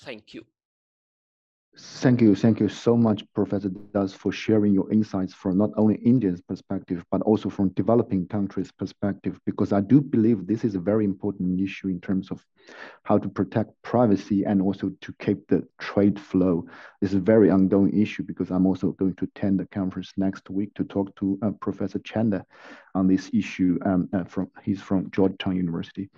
Thank you. Thank you. Thank you so much, Professor Das, for sharing your insights from not only India's perspective, but also from developing countries' perspective, because I do believe this is a very important issue in terms of how to protect privacy and also to keep the trade flow. This is a very ongoing issue because I'm also going to attend the conference next week to talk to uh, Professor Chander on this issue. Um, uh, from He's from Georgetown University.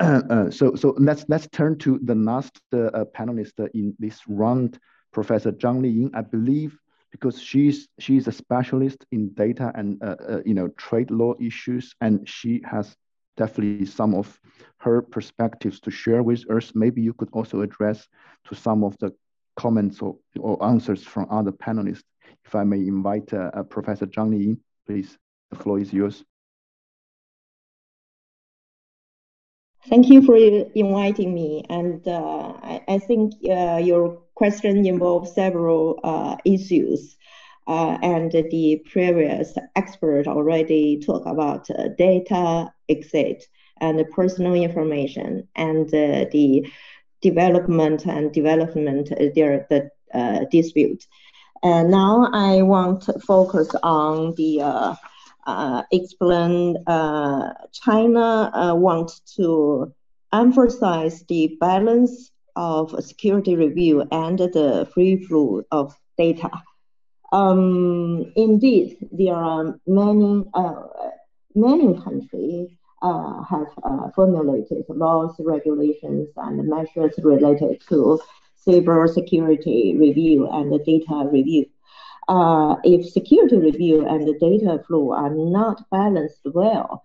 [CLEARS THROAT] Uh, so, so let's let's turn to the last uh, panelist in this round, Professor Zhang Liying. I believe because she's she's a specialist in data and uh, uh, you know trade law issues, and she has definitely some of her perspectives to share with us. Maybe you could also address to some of the comments or, or answers from other panelists. If I may invite uh, uh, Professor Zhang Li, please, the floor is yours. Thank you for inviting me. And uh, I, I, think uh, your question involves several uh, issues. Uh, and the previous expert already talked about uh, data exit and personal information and uh, the development and development there the dispute. And now I want to focus on the uh, explain uh, China uh, wants to emphasize the balance of security review and the free flow of data. Um, indeed, there are many uh, many countries uh, have uh, formulated laws, regulations, and measures related to cyber security review and data review uh, if security review and the data flow are not balanced well,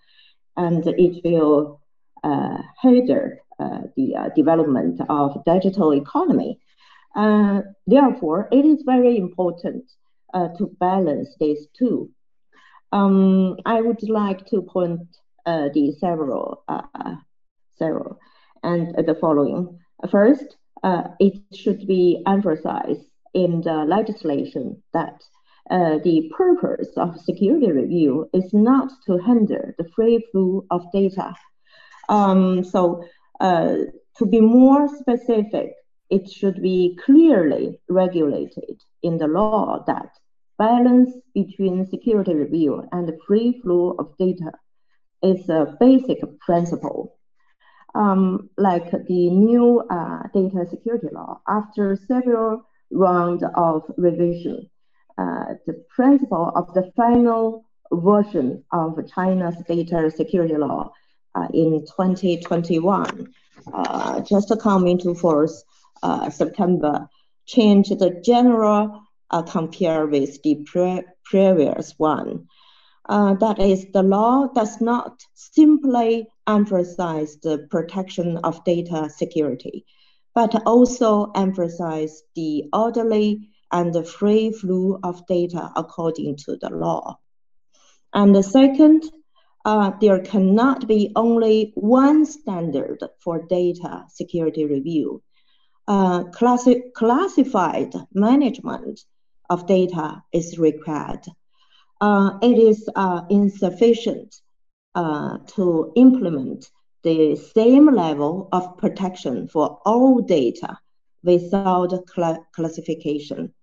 and it will uh, hinder uh, the uh, development of digital economy. Uh, therefore, it is very important uh, to balance these two. Um, I would like to point the several, several, and the following. First, it should be emphasized in the legislation that uh, the purpose of security review is not to hinder the free flow of data. Um, so, uh, to be more specific, it should be clearly regulated in the law that balance between security review and free flow of data is a basic principle. Um, like the new uh, data security law, after several round of revision. Uh, the principle of the final version of China's data security law uh, in 2021 uh, just come into force uh, September, changed the general uh, compare with the pre previous one. Uh, that is, the law does not simply emphasize the protection of data security, but also emphasize the orderly and the free flow of data according to the law. And the second, uh, there cannot be only one standard for data security review. Uh, classi classified management of data is required. Uh, it is uh, insufficient uh, to implement the same level of protection for all data without cl classification.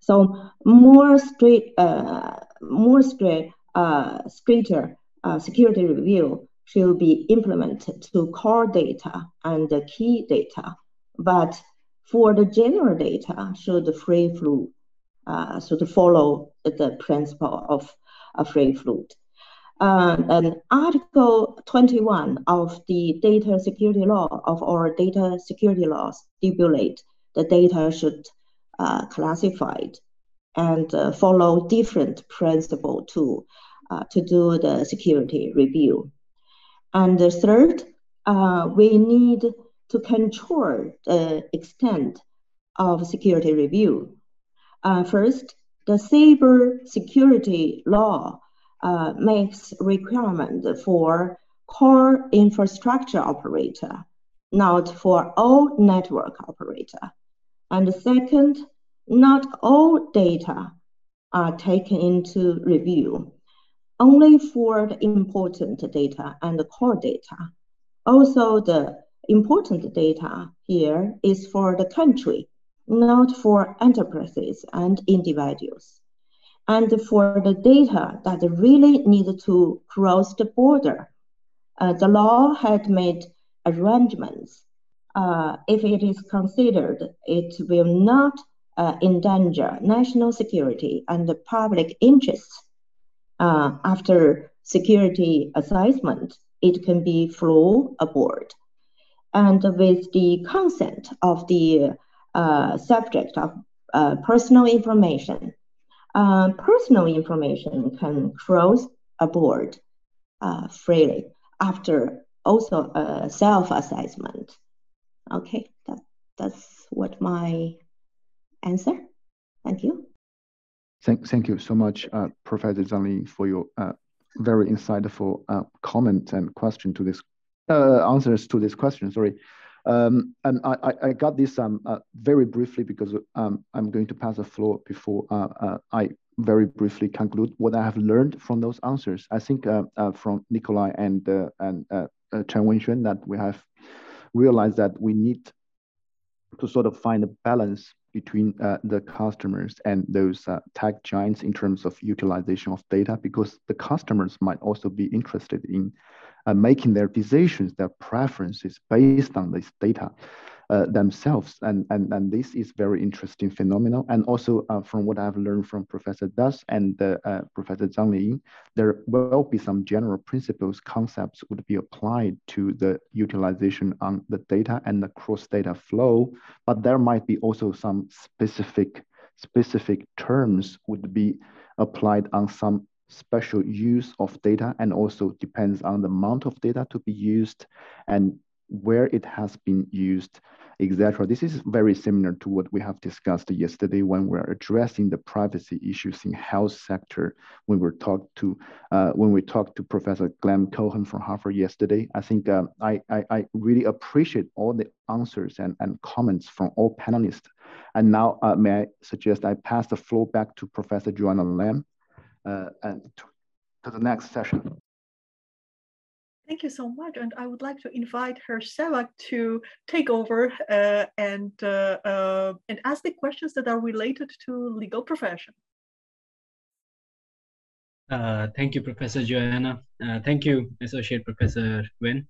So more strict, uh, more strict, uh, stricter uh, security review should be implemented to core data and the key data. But for the general data, should the free flow, uh, should follow the principle of a free flow. Uh, and Article 21 of the data security law of our data security laws stipulate the data should uh, classified and uh, follow different principle to uh, to do the security review. And the third, uh, we need to control the extent of security review. Uh, first, the cyber security law uh, makes requirement for core infrastructure operator, not for all network operator. And second, not all data are taken into review, only for the important data and the core data. Also, the important data here is for the country, not for enterprises and individuals and for the data that really need to cross the border. Uh, the law had made arrangements. Uh, if it is considered, it will not uh, endanger national security and the public interest. Uh, after security assessment, it can be flown aboard. And with the consent of the uh, subject of uh, personal information, uh, personal information can cross aboard uh, freely after also a self-assessment. Okay, that, that's what my answer. Thank you. Thank, thank you so much, uh, Professor Zhang for your uh, very insightful uh, comment and question to this answers to this question. Sorry, um, and I, I got this um, uh, very briefly because um, I'm going to pass the floor before uh, I very briefly conclude what I have learned from those answers. I think from Nikolaj and and Chen Wenxuan that we have realized that we need to sort of find a balance between uh, the customers and those uh, tech giants in terms of utilization of data because the customers might also be interested in making their decisions, their preferences based on this data uh, themselves. And, and, and this is very interesting phenomenon. And also uh, from what I've learned from Professor Das and uh, Professor Zhang Liying, there will be some general principles, concepts would be applied to the utilization on the data and the cross data flow, but there might be also some specific specific terms would be applied on some special use of data and also depends on the amount of data to be used and where it has been used, etc. This is very similar to what we have discussed yesterday when we're addressing the privacy issues in health sector. When we talked to uh, when we talked to Professor Glenn Cohen from Harvard yesterday, I think uh, I, I, I really appreciate all the answers and, and comments from all panelists. And now, uh, may I suggest I pass the floor back to Professor Joanna Lam and to, to the next session. Thank you so much. And I would like to invite her Seva to take over uh, and, uh, uh, and ask the questions that are related to legal profession. Uh, thank you, Professor Joanna. Uh, thank you, Associate Professor Wen.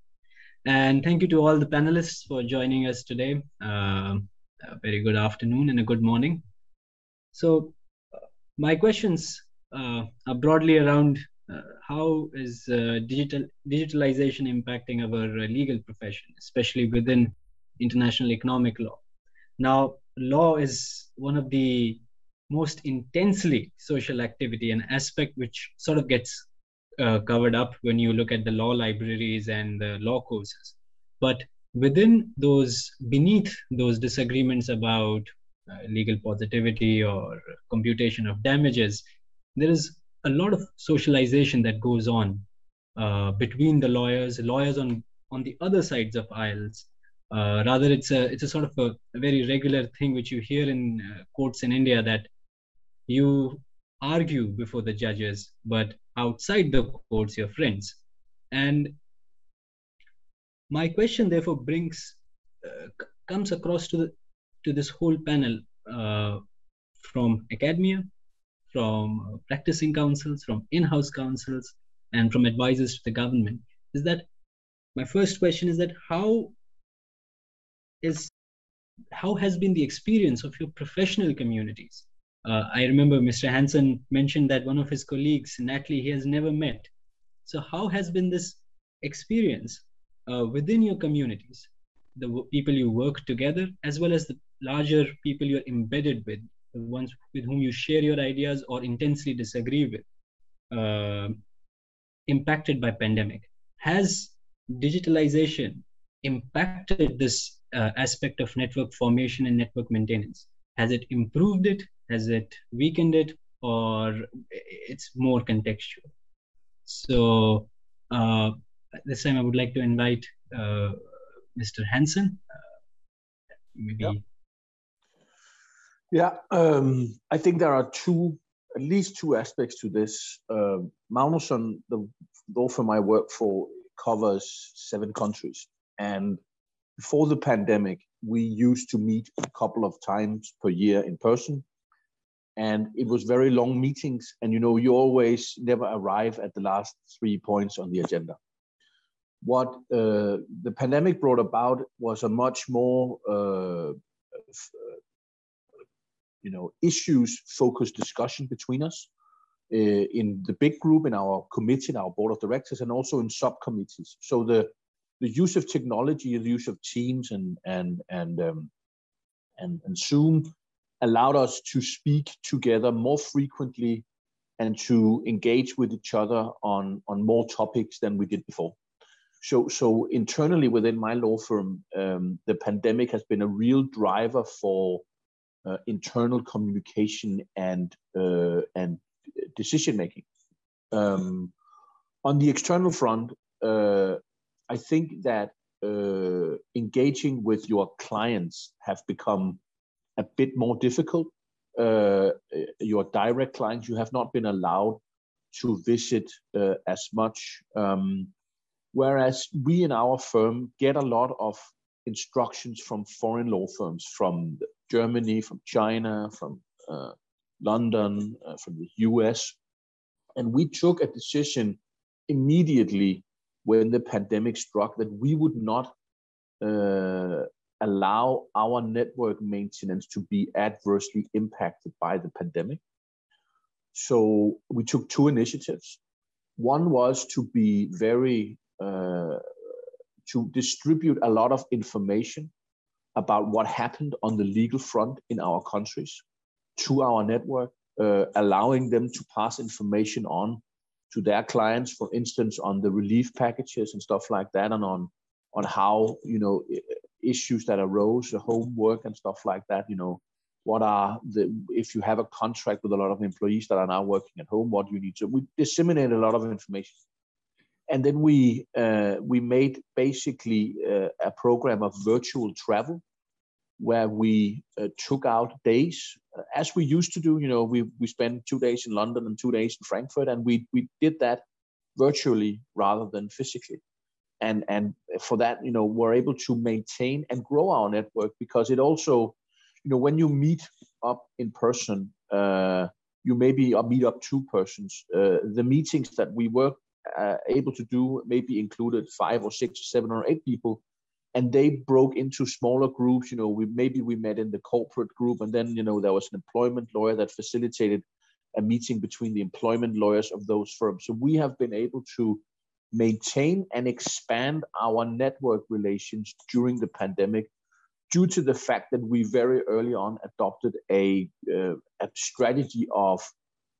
And thank you to all the panelists for joining us today. Uh, a very good afternoon and a good morning. So my questions are broadly around uh, how is uh, digital digitalization impacting our uh, legal profession, especially within international economic law? Now, law is one of the most intensely social activity and aspect which sort of gets uh, covered up when you look at the law libraries and the law courses. But within those, beneath those disagreements about uh, legal positivity or computation of damages, there is a lot of socialization that goes on uh, between the lawyers, lawyers on on the other sides of aisles. Uh, rather, it's a it's a sort of a, a very regular thing which you hear in uh, courts in India that you argue before the judges, but outside the courts, you're friends. And my question, therefore, brings uh, comes across to the to this whole panel uh, from academia from practicing counsels, from in-house counsels, and from advisors to the government is that my first question is that how is how has been the experience of your professional communities? Uh, I remember Mr. Hansen mentioned that one of his colleagues, Natalie, he has never met. So how has been this experience uh, within your communities, the people you work together, as well as the larger people you're embedded with? The ones with whom you share your ideas or intensely disagree with, uh, impacted by pandemic. Has digitalization impacted this uh, aspect of network formation and network maintenance? Has it improved it? Has it weakened it? Or it's more contextual? So uh, this time I would like to invite uh, Mr. Hansen. Uh, maybe. Yeah, um, I think there are two, at least two aspects to this. Uh, the law firm I work for, covers seven countries. And before the pandemic, we used to meet a couple of times per year in person. And it was very long meetings. And you know, you always never arrive at the last three points on the agenda. What uh, the pandemic brought about was a much more uh, you know issues focused discussion between us uh, in the big group in our committee in our board of directors and also in subcommittees. So the the use of technology the use of teams and and and um, and, and zoom allowed us to speak together more frequently and to engage with each other on on more topics than we did before. So so internally within my law firm, um, the pandemic has been a real driver for uh, internal communication and uh, and decision making. Um, on the external front, uh, I think that uh, engaging with your clients have become a bit more difficult. Uh, your direct clients, you have not been allowed to visit uh, as much. Um, Whereas we in our firm get a lot of instructions from foreign law firms from Germany, from China, from uh, London, uh, from the US. And we took a decision immediately when the pandemic struck that we would not uh, allow our network maintenance to be adversely impacted by the pandemic. So we took two initiatives. One was to be very uh, to distribute a lot of information about what happened on the legal front in our countries to our network, uh, allowing them to pass information on to their clients, for instance, on the relief packages and stuff like that, and on on how you know issues that arose, homework and stuff like that. You know, what are the if you have a contract with a lot of employees that are now working at home, what do you need to. We disseminate a lot of information and then we uh, we made basically uh, a program of virtual travel where we uh, took out days uh, as we used to do you know we we spent two days in london and two days in frankfurt and we we did that virtually rather than physically. And and for that you know we're able to maintain and grow our network because it also you know when you meet up in person uh, you maybe meet up two persons uh, the meetings that we work uh, able to do maybe included five or six, seven or eight people, and they broke into smaller groups. You know, we maybe we met in the corporate group, and then you know there was an employment lawyer that facilitated a meeting between the employment lawyers of those firms. So we have been able to maintain and expand our network relations during the pandemic due to the fact that we very early on adopted a, uh, a strategy of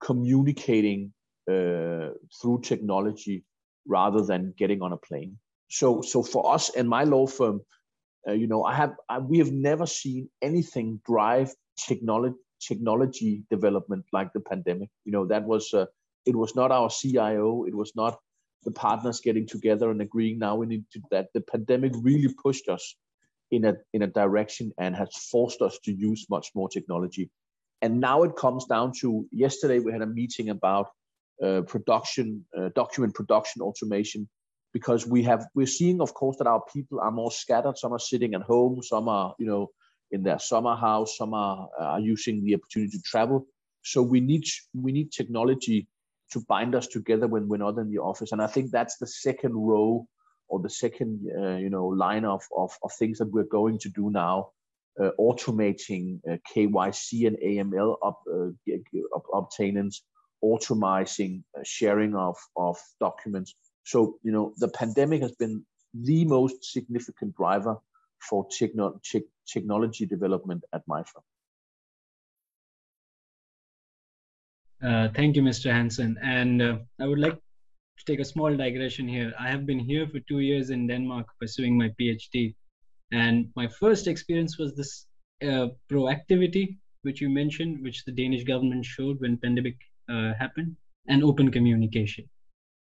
communicating uh, through technology rather than getting on a plane. So, so for us and my law firm, uh, you know, I have I, we have never seen anything drive technology technology development like the pandemic. You know, that was uh, it was not our CIO, it was not the partners getting together and agreeing now we need to that. The pandemic really pushed us in a in a direction and has forced us to use much more technology. And now it comes down to yesterday we had a meeting about uh, production, uh, document production automation, because we have we're seeing, of course, that our people are more scattered. Some are sitting at home, some are you know in their summer house, some are, are using the opportunity to travel. So we need we need technology to bind us together when we're not in the office, and I think that's the second row or the second uh, you know line of, of, of things that we're going to do now uh, automating uh, KYC and AML up, uh, obtainance, automizing uh, sharing of, of documents. So, you know, the pandemic has been the most significant driver for techno- te- technology development at my firm. Uh, thank you, Mr. Hansen. And uh, I would like to take a small digression here. I have been here for two years in Denmark pursuing my PhD. And my first experience was this uh, proactivity, which you mentioned, which the Danish government showed when pandemic uh, happen and open communication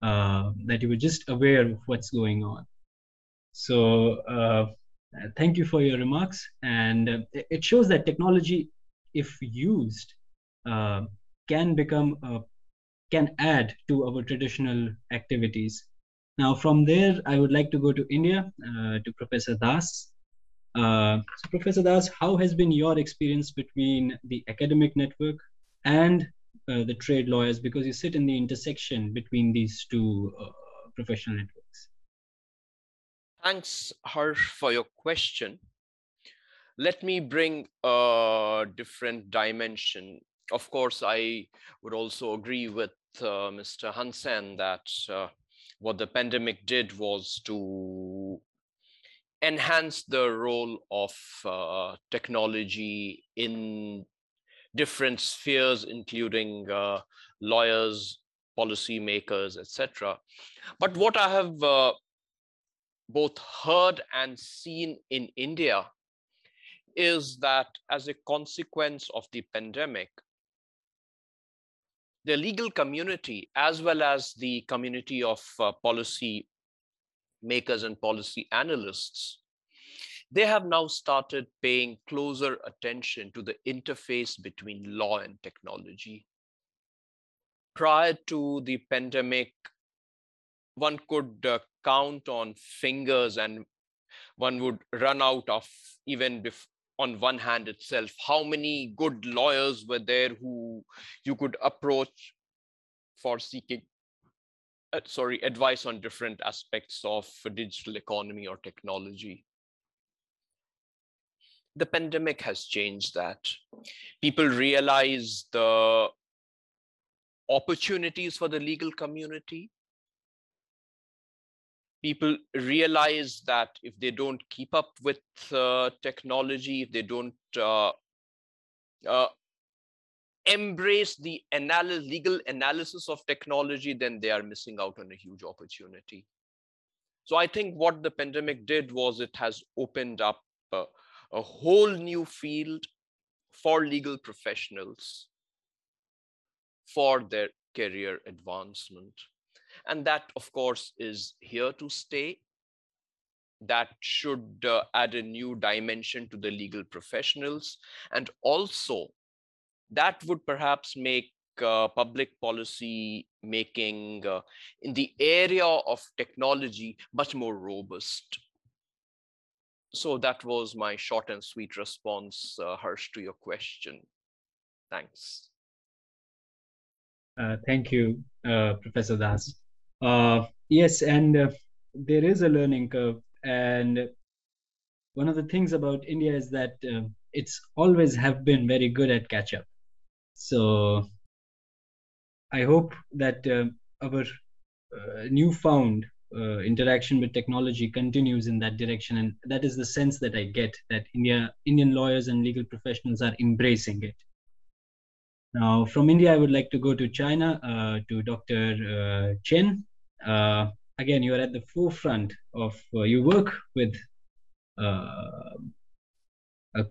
uh, that you were just aware of what's going on so uh, thank you for your remarks and it shows that technology if used can become can add to our traditional activities now, from there, I would like to go to India uh, to Professor Das. Uh, so, Professor Das, how has been your experience between the academic network and uh, the trade lawyers because you sit in the intersection between these two uh, professional networks. Thanks, Harsh, for your question. Let me bring a different dimension. Of course, I would also agree with uh, Mr. Hansen that uh, what the pandemic did was to enhance the role of uh, technology in different spheres, including uh, lawyers, policymakers, etc. But what I have uh, both heard and seen in India is that as a consequence of the pandemic, the legal community, as well as the community of uh, policy makers and policy analysts, they have now started paying closer attention to the interface between law and technology. Prior to the pandemic, one could uh, count on fingers and one would run out of even on one hand itself how many good lawyers were there who you could approach for seeking uh, sorry advice on different aspects of digital economy or technology the pandemic has changed that people realize the opportunities for the legal community people realize that if they don't keep up with uh, technology, if they don't uh, uh, embrace the legal analysis of technology, then they are missing out on a huge opportunity. So I think what the pandemic did was it has opened up a whole new field for legal professionals for their career advancement. And that, of course, is here to stay. That should uh, add a new dimension to the legal professionals. And also, that would perhaps make uh, public policy making uh, in the area of technology much more robust. So that was my short and sweet response, uh, Harsh, to your question. Thanks. Uh, thank you, uh, Professor Das. Uh, yes, and uh, there is a learning curve. And one of the things about India is that uh, it's always have been very good at catch up. So I hope that uh, our uh, newfound uh, interaction with technology continues in that direction, and that is the sense that I get that India, Indian lawyers and legal professionals are embracing it. Now, from India, I would like to go to China uh, to Dr. Uh, Chen. Uh, again, you are at the forefront of, uh, you work with uh, a,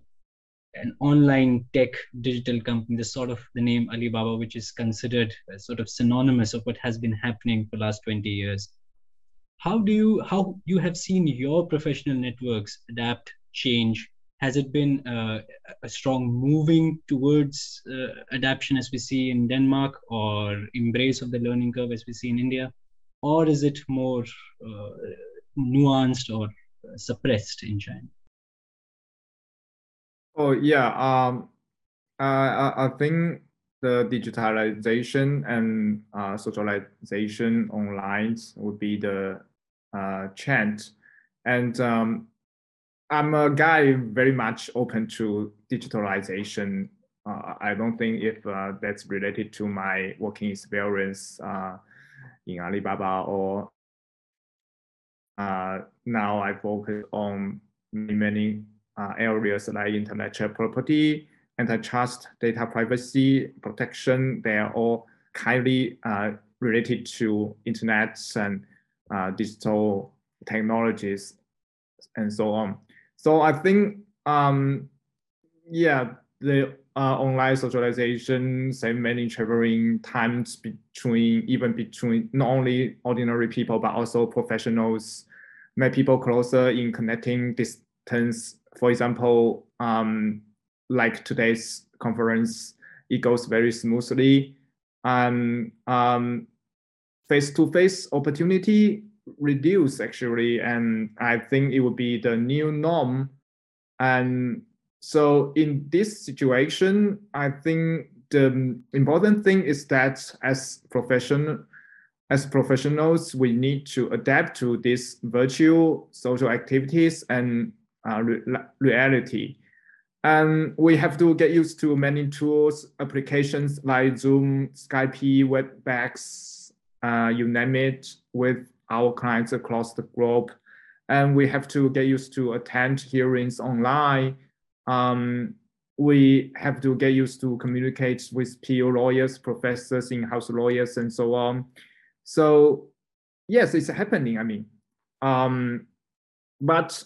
an online tech digital company, the sort of the name Alibaba, which is considered sort of synonymous of what has been happening for the last 20 years. How do you, how you have seen your professional networks adapt, change, has it been uh, a strong moving towards uh, adaptation as we see in Denmark or embrace of the learning curve as we see in India? Or is it more uh, nuanced or suppressed in China? Oh, yeah. Um, I, I think the digitalization and uh, socialization online would be the uh, trend. And um, I'm a guy very much open to digitalization. Uh, I don't think if uh, that's related to my working experience uh, in Alibaba or uh, now I focus on many uh, areas like intellectual property, antitrust, data privacy, protection. They are all kindly uh, related to internet and digital technologies and so on. So I think, um, yeah, the uh, online socialization, save many traveling times between, even between not only ordinary people, but also professionals, make people closer in connecting distance. For example, um, like today's conference, it goes very smoothly. And um, face-to-face opportunity reduce actually, and I think it would be the new norm. And so in this situation, I think the important thing is that as professional, as professionals, we need to adapt to these virtual social activities and uh, re reality. And we have to get used to many tools, applications like Zoom, Skype, WebEx, uh, you name it, with our clients across the globe. And we have to get used to attend hearings online. Um, we have to get used to communicate with peer lawyers, professors, in-house lawyers, and so on. So yes, it's happening. I mean, um, but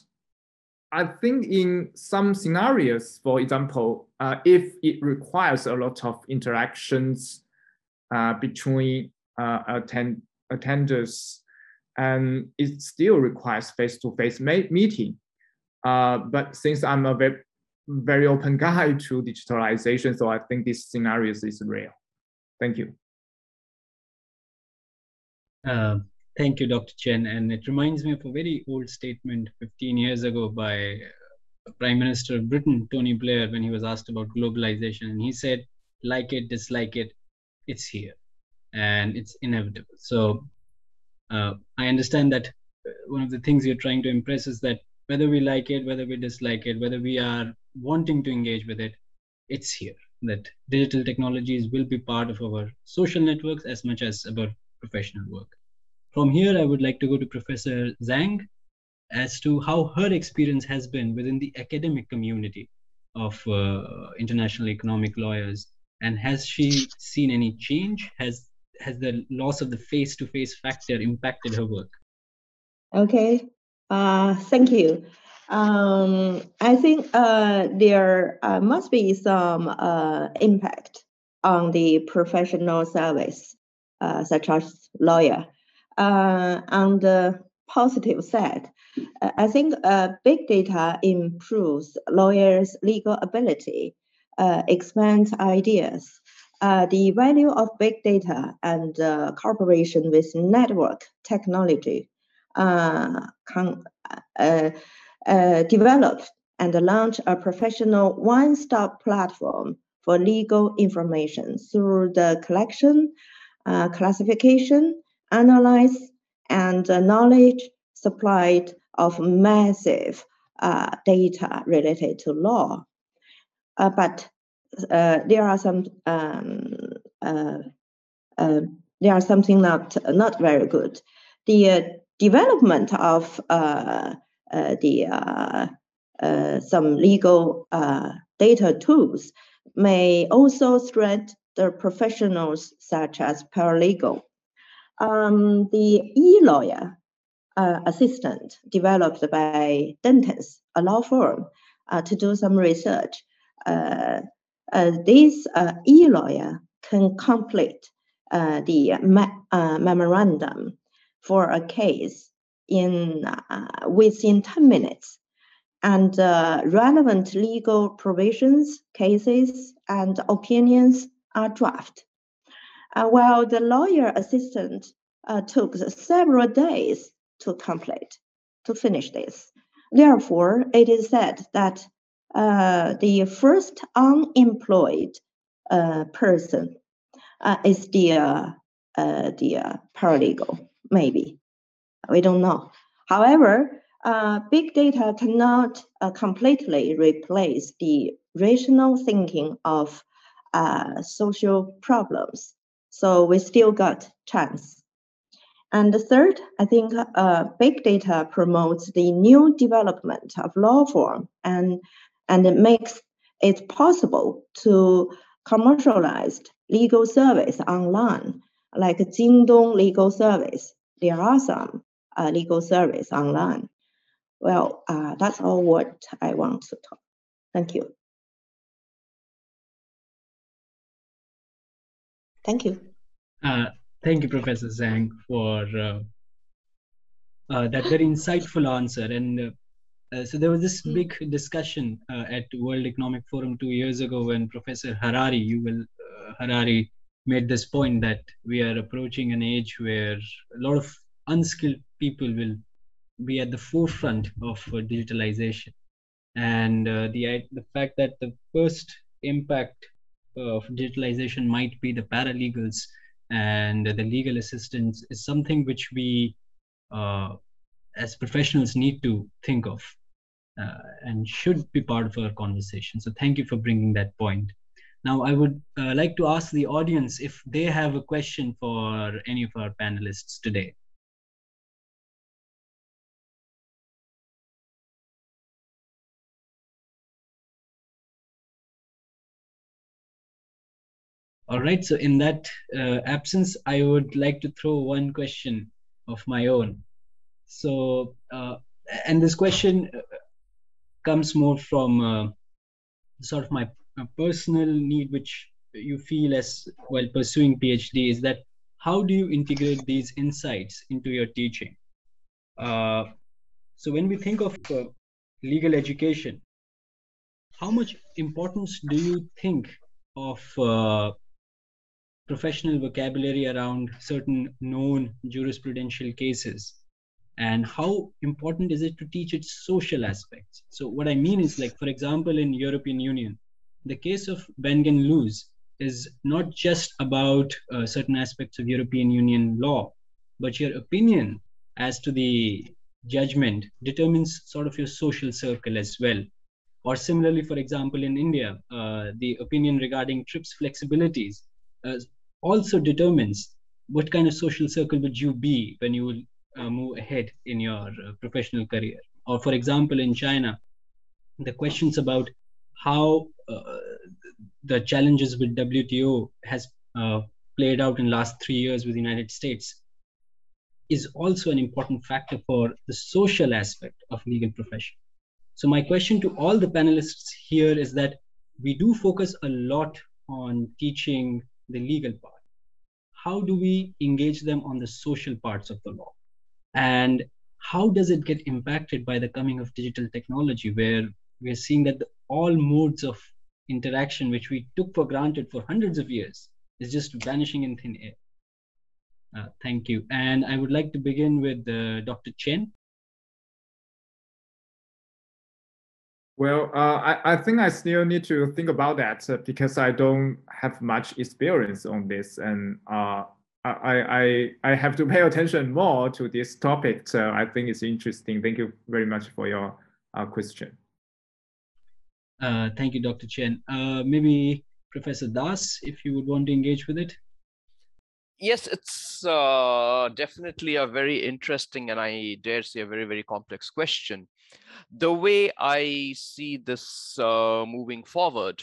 I think in some scenarios, for example, uh, if it requires a lot of interactions uh, between uh, attend attenders, and it still requires face-to-face -face meeting. Uh, but since I'm a very, very open [LAUGHS] guy to digitalization, so I think this scenario is real. Thank you. Thank you, Dr. Chen. And it reminds me of a very old statement 15 years ago by uh, Prime Minister of Britain, Tony Blair, when he was asked about globalization. And he said, like it, dislike it, it's here and it's inevitable. So uh, I understand that uh, one of the things you're trying to impress is that whether we like it, whether we dislike it, whether we are wanting to engage with it, it's here. That digital technologies will be part of our social networks as much as about professional work. From here, I would like to go to Professor Zhang as to how her experience has been within the academic community of uh, international economic lawyers. And has she seen any change? Has has the loss of the face-to-face factor impacted her work? Okay, uh, thank you. Um, I think uh, there uh, must be some uh, impact on the professional service, uh, such as lawyer. Uh, on the positive side, uh, I think uh, big data improves lawyers' legal ability, uh, expands ideas. Uh, the value of big data and uh, cooperation with network technology can develop and launch a professional one-stop platform for legal information through the collection, classification, analyze and knowledge supplied of massive uh, data related to law. Uh, but uh, there are some um, uh, uh, there are something not not very good. The uh, development of the some legal data tools may also threaten the professionals such as paralegal um, the e-lawyer uh, assistant developed by Dentons, a law firm, uh, to do some research. Uh, uh this uh, e-lawyer can complete uh, the memorandum for a case in within 10 minutes and relevant legal provisions, cases, and opinions are drafted uh, while the lawyer assistant uh, took several days to complete, to finish this. Therefore, it is said that uh, the first unemployed uh, person uh, is the, uh, the paralegal, maybe. We don't know. However, big data cannot completely replace the rational thinking of social problems so we still got chance. And the third, I think uh, big data promotes the new development of law form and, and it makes it possible to commercialize legal service online, like Jingdong legal service. There are some uh, legal service online. Well, uh, that's all what I want to talk. Thank you. Thank you. Uh, thank you, Professor Zhang, for uh, uh, that very insightful answer. And uh, uh, so there was this hmm. big discussion uh, at World Economic Forum two years ago when Professor Harari, Yuval Harari, made this point that we are approaching an age where a lot of unskilled people will be at the forefront of digitalization, and the the fact that the first impact of digitalization might be the paralegals and the legal assistance is something which we uh, as professionals need to think of uh, and should be part of our conversation. So thank you for bringing that point. Now i would uh, like to ask the audience if they have a question for any of our panelists today All right. So in that uh, absence, I would like to throw one question of my own. So uh, and this question uh, comes more from uh, sort of my personal need, which you feel as while pursuing PhD, is that how do you integrate these insights into your teaching? Uh, so when we think of uh, legal education, how much importance do you think of uh, professional vocabulary around certain known jurisprudential cases. And how important is it to teach its social aspects? So what i mean is like for example in european union the case of bengen luz is not just about uh, certain aspects of european union law but your opinion as to the judgment determines sort of your social circle as well. Or similarly, for example, in India, uh, the opinion regarding TRIPS flexibilities uh, also determines what kind of social circle would you be when you uh, move ahead in your uh, professional career. Or for example, in China, the questions about how uh, the challenges with WTO has uh, played out in last three years with the United States is also an important factor for the social aspect of legal profession. So my question to all the panelists here is that we do focus a lot on teaching the legal part. How do we engage them on the social parts of the law? And how does it get impacted by the coming of digital technology, where we're seeing that the, all modes of interaction, which we took for granted for hundreds of years, is just vanishing in thin air? Uh, thank you. And I would like to begin with uh, Dr. Chen. Well, uh, I, I think I still need to think about that uh, because I don't have much experience on this, and uh, I, I I have to [LAUGHS] pay attention more to this topic. So I think it's interesting. Thank you very much for your uh, question. Uh, thank you, Dr. Chen. Uh, maybe Professor Das, if you would want to engage with it. Yes, it's uh, definitely a very interesting and I dare say a very, very complex question the way I see this uh, moving forward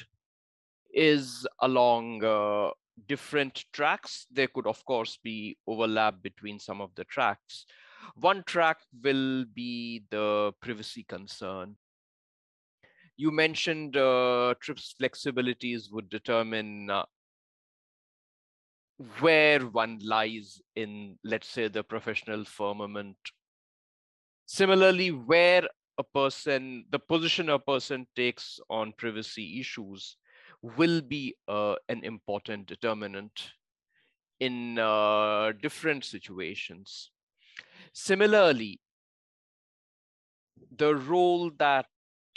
is along uh, different tracks. There could, of course, be overlap between some of the tracks. One track will be the privacy concern. You mentioned uh, TRIPS flexibilities would determine uh, where one lies in, let's say, the professional firmament. Similarly, where a person, the position a person takes on privacy issues will be uh, an important determinant in uh, different situations. Similarly, the role that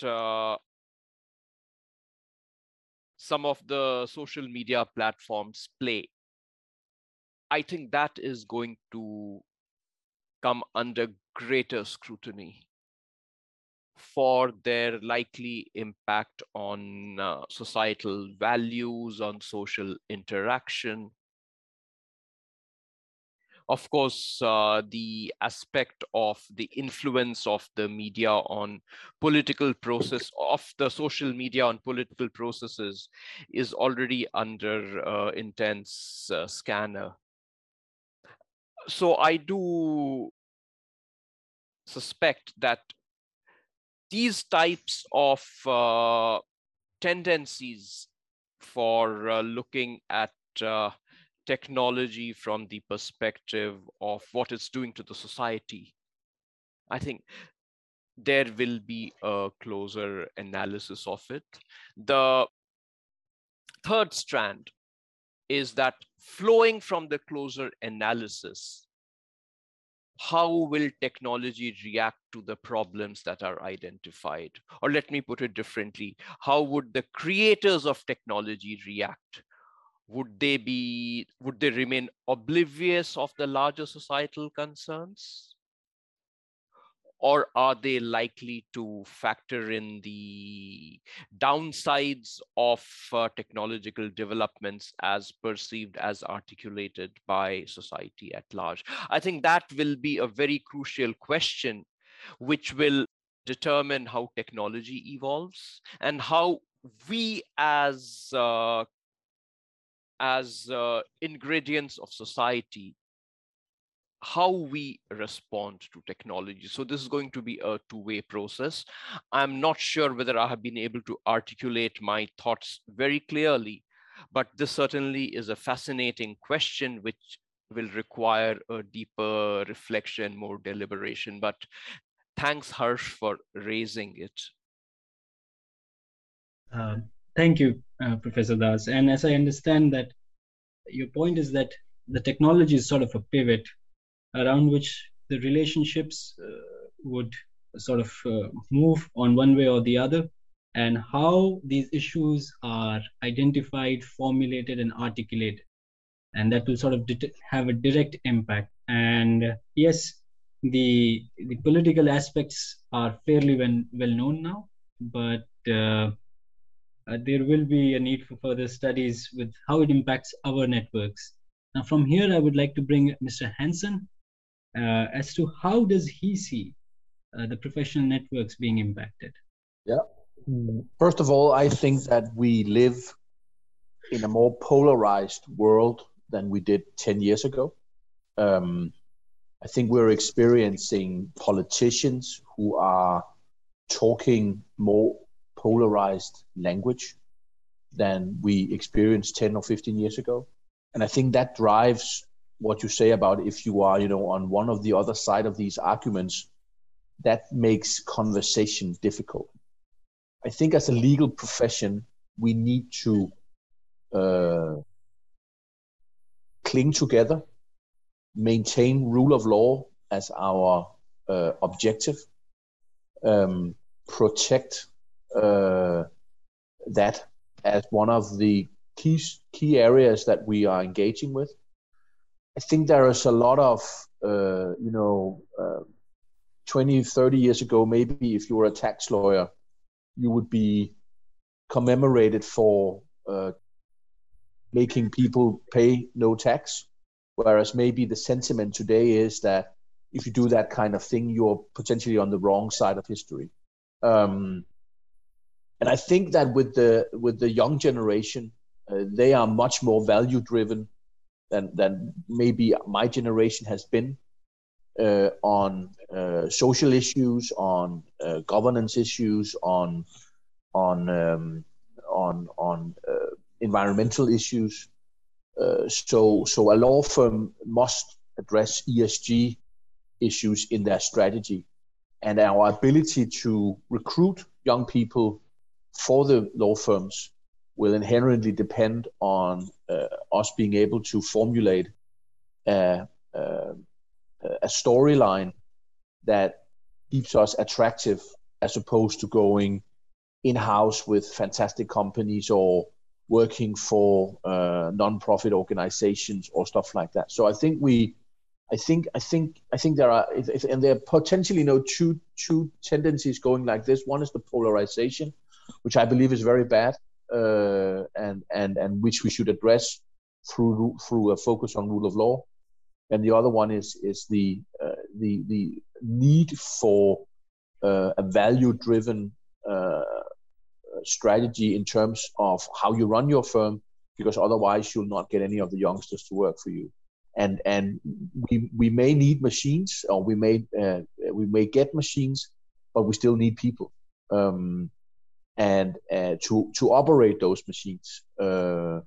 uh, some of the social media platforms play, I think that is going to come under greater scrutiny for their likely impact on uh, societal values, on social interaction. Of course, uh, the aspect of the influence of the media on political process, of the social media on political processes is already under uh, intense uh, scanner. So I do suspect that these types of uh, tendencies for uh, looking at uh, technology from the perspective of what it's doing to the society, I think there will be a closer analysis of it. The third strand is that flowing from the closer analysis how will technology react to the problems that are identified? Or let me put it differently, how would the creators of technology react? Would they be, would they remain oblivious of the larger societal concerns? Or are they likely to factor in the downsides of uh, technological developments as perceived as articulated by society at large? I think that will be a very crucial question which will determine how technology evolves and how we as uh, as uh, ingredients of society how we respond to technology. So this is going to be a two-way process. I'm not sure whether I have been able to articulate my thoughts very clearly, but this certainly is a fascinating question which will require a deeper reflection, more deliberation. But thanks, Harsh, for raising it. Uh, thank you, uh, Professor Das. And as I understand that your point is that the technology is sort of a pivot around which the relationships uh, would sort of uh, move on one way or the other and how these issues are identified formulated and articulated. And that will sort of have a direct impact. And yes the the political aspects are fairly well, well known now but uh, uh, there will be a need for further studies with how it impacts our networks. Now from here i would like to bring mr hansen uh, as to how does he see uh, the professional networks being impacted? Yeah. First of all, I think that we live in a more polarized world than we did 10 years ago. Um, I think we're experiencing politicians who are talking more polarized language than we experienced 10 or 15 years ago. And I think that drives what you say about if you are, you know, on one of the other side of these arguments, that makes conversation difficult. I think as a legal profession, we need to uh, cling together, maintain rule of law as our uh, objective, um, protect uh, that as one of the key key areas that we are engaging with, I think there is a lot of, uh, you know, uh, 20, 30 years ago, maybe if you were a tax lawyer, you would be commemorated for uh, making people pay no tax. Whereas maybe the sentiment today is that if you do that kind of thing, you're potentially on the wrong side of history. Um, and I think that with the with the young generation, uh, they are much more value driven than than maybe my generation has been uh, on uh, social issues, on uh, governance issues, on on um, on on uh, environmental issues. Uh, so so a law firm must address ESG issues in their strategy, and our ability to recruit young people for the law firms will inherently depend on uh, us being able to formulate a, a, a storyline that keeps us attractive as opposed to going in house with fantastic companies or working for uh, non-profit organizations or stuff like that. So I think we, I think, I think, I think there are, if, if, and there are potentially you know two two tendencies going like this. One is the polarization, which I believe is very bad, uh, and and and which we should address through through a focus on rule of law, and the other one is is the uh, the the need for uh, a value driven uh, strategy in terms of how you run your firm, because otherwise you'll not get any of the youngsters to work for you. And and we we may need machines, or we may uh, we may get machines, but we still need people. Um, and uh, to to operate those machines. Uh,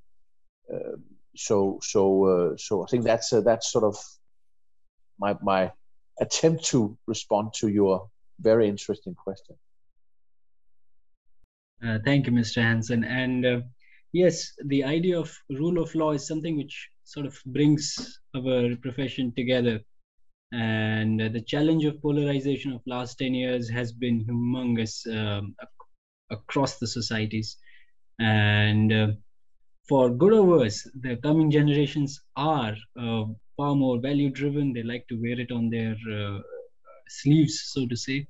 uh, so so uh, so I think that's uh, that's sort of my my attempt to respond to your very interesting question. Uh, thank you, Mr. Hansen. And yes, the idea of rule of law is something which sort of brings our profession together. And the challenge of polarization of last 10 years has been humongous um, across the societies. And for good or worse, the coming generations are uh, far more value driven. They like to wear it on their uh, sleeves, so to say.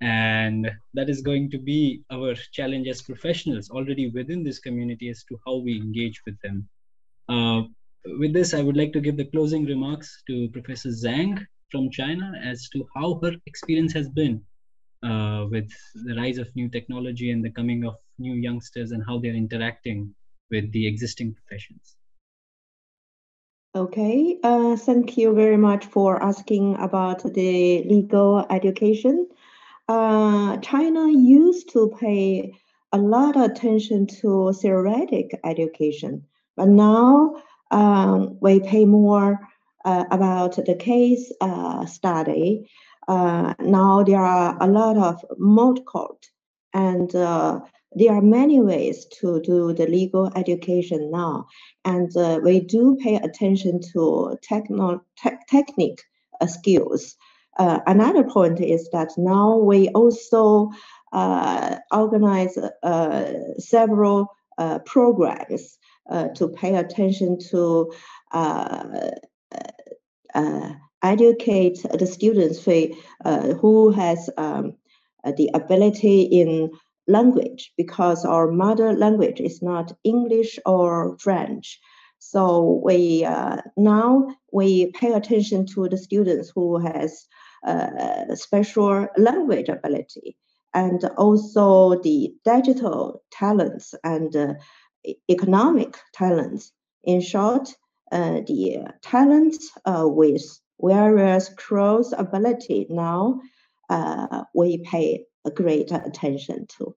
And that is going to be our challenge as professionals already within this community as to how we engage with them. Uh, with this, I would like to give the closing remarks to Professor Zhang from China as to how her experience has been uh, with the rise of new technology and the coming of new youngsters and how they're interacting with the existing professions. Okay, uh, thank you very much for asking about the legal education. Uh, China used to pay a lot of attention to theoretic education, but now um, we pay more uh, about the case uh, study. Uh, now there are a lot of moot court, and uh, there are many ways to do the legal education now, and uh, we do pay attention to techno te technique uh, skills. Uh, another point is that now we also uh, organize several programs to pay attention to educate the students who has um, the ability in language because our mother language is not English or French. So we uh, now we pay attention to the students who has uh, special language ability and also the digital talents and uh, economic talents. In short, uh, the talents uh, with various cross ability now uh, we pay a great attention to.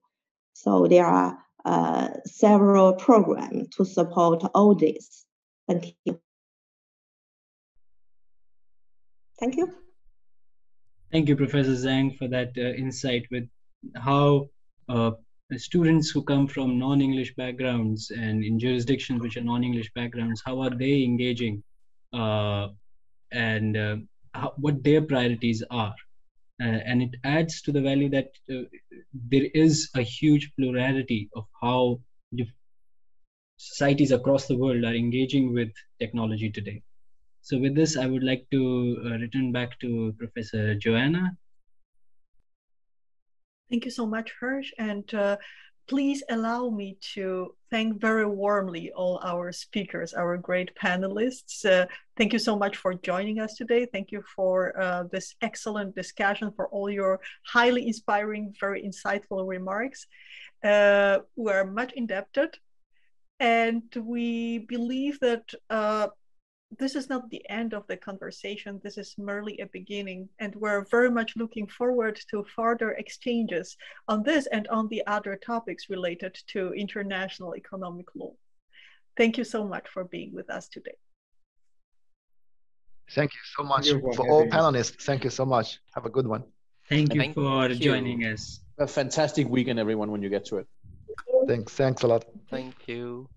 So there are uh, several programs to support all this. Thank you. Thank you. Thank you, Professor Zhang, for that uh, insight with how uh, students who come from non-English backgrounds and in jurisdictions which are non-English backgrounds, how are they engaging uh, and uh, how, what their priorities are uh, and it adds to the value that uh, there is a huge plurality of how societies across the world are engaging with technology today. So with this, I would like to uh, return back to Professor Joanna. Thank you so much, Harsh. And uh, please allow me to thank very warmly all our speakers, our great panelists. Uh, thank you so much for joining us today. Thank you for uh, this excellent discussion, for all your highly inspiring, very insightful remarks. Uh, we are much indebted and we believe that uh, this is not the end of the conversation. This is merely a beginning. And we're very much looking forward to further exchanges on this and on the other topics related to international economic law. Thank you so much for being with us today. Thank you so much you for all panelists. Thank you so much. Have a good one. Thank you Thank for you. joining us. A fantastic weekend, everyone, when you get to it. Thanks. Thanks a lot. Thank you.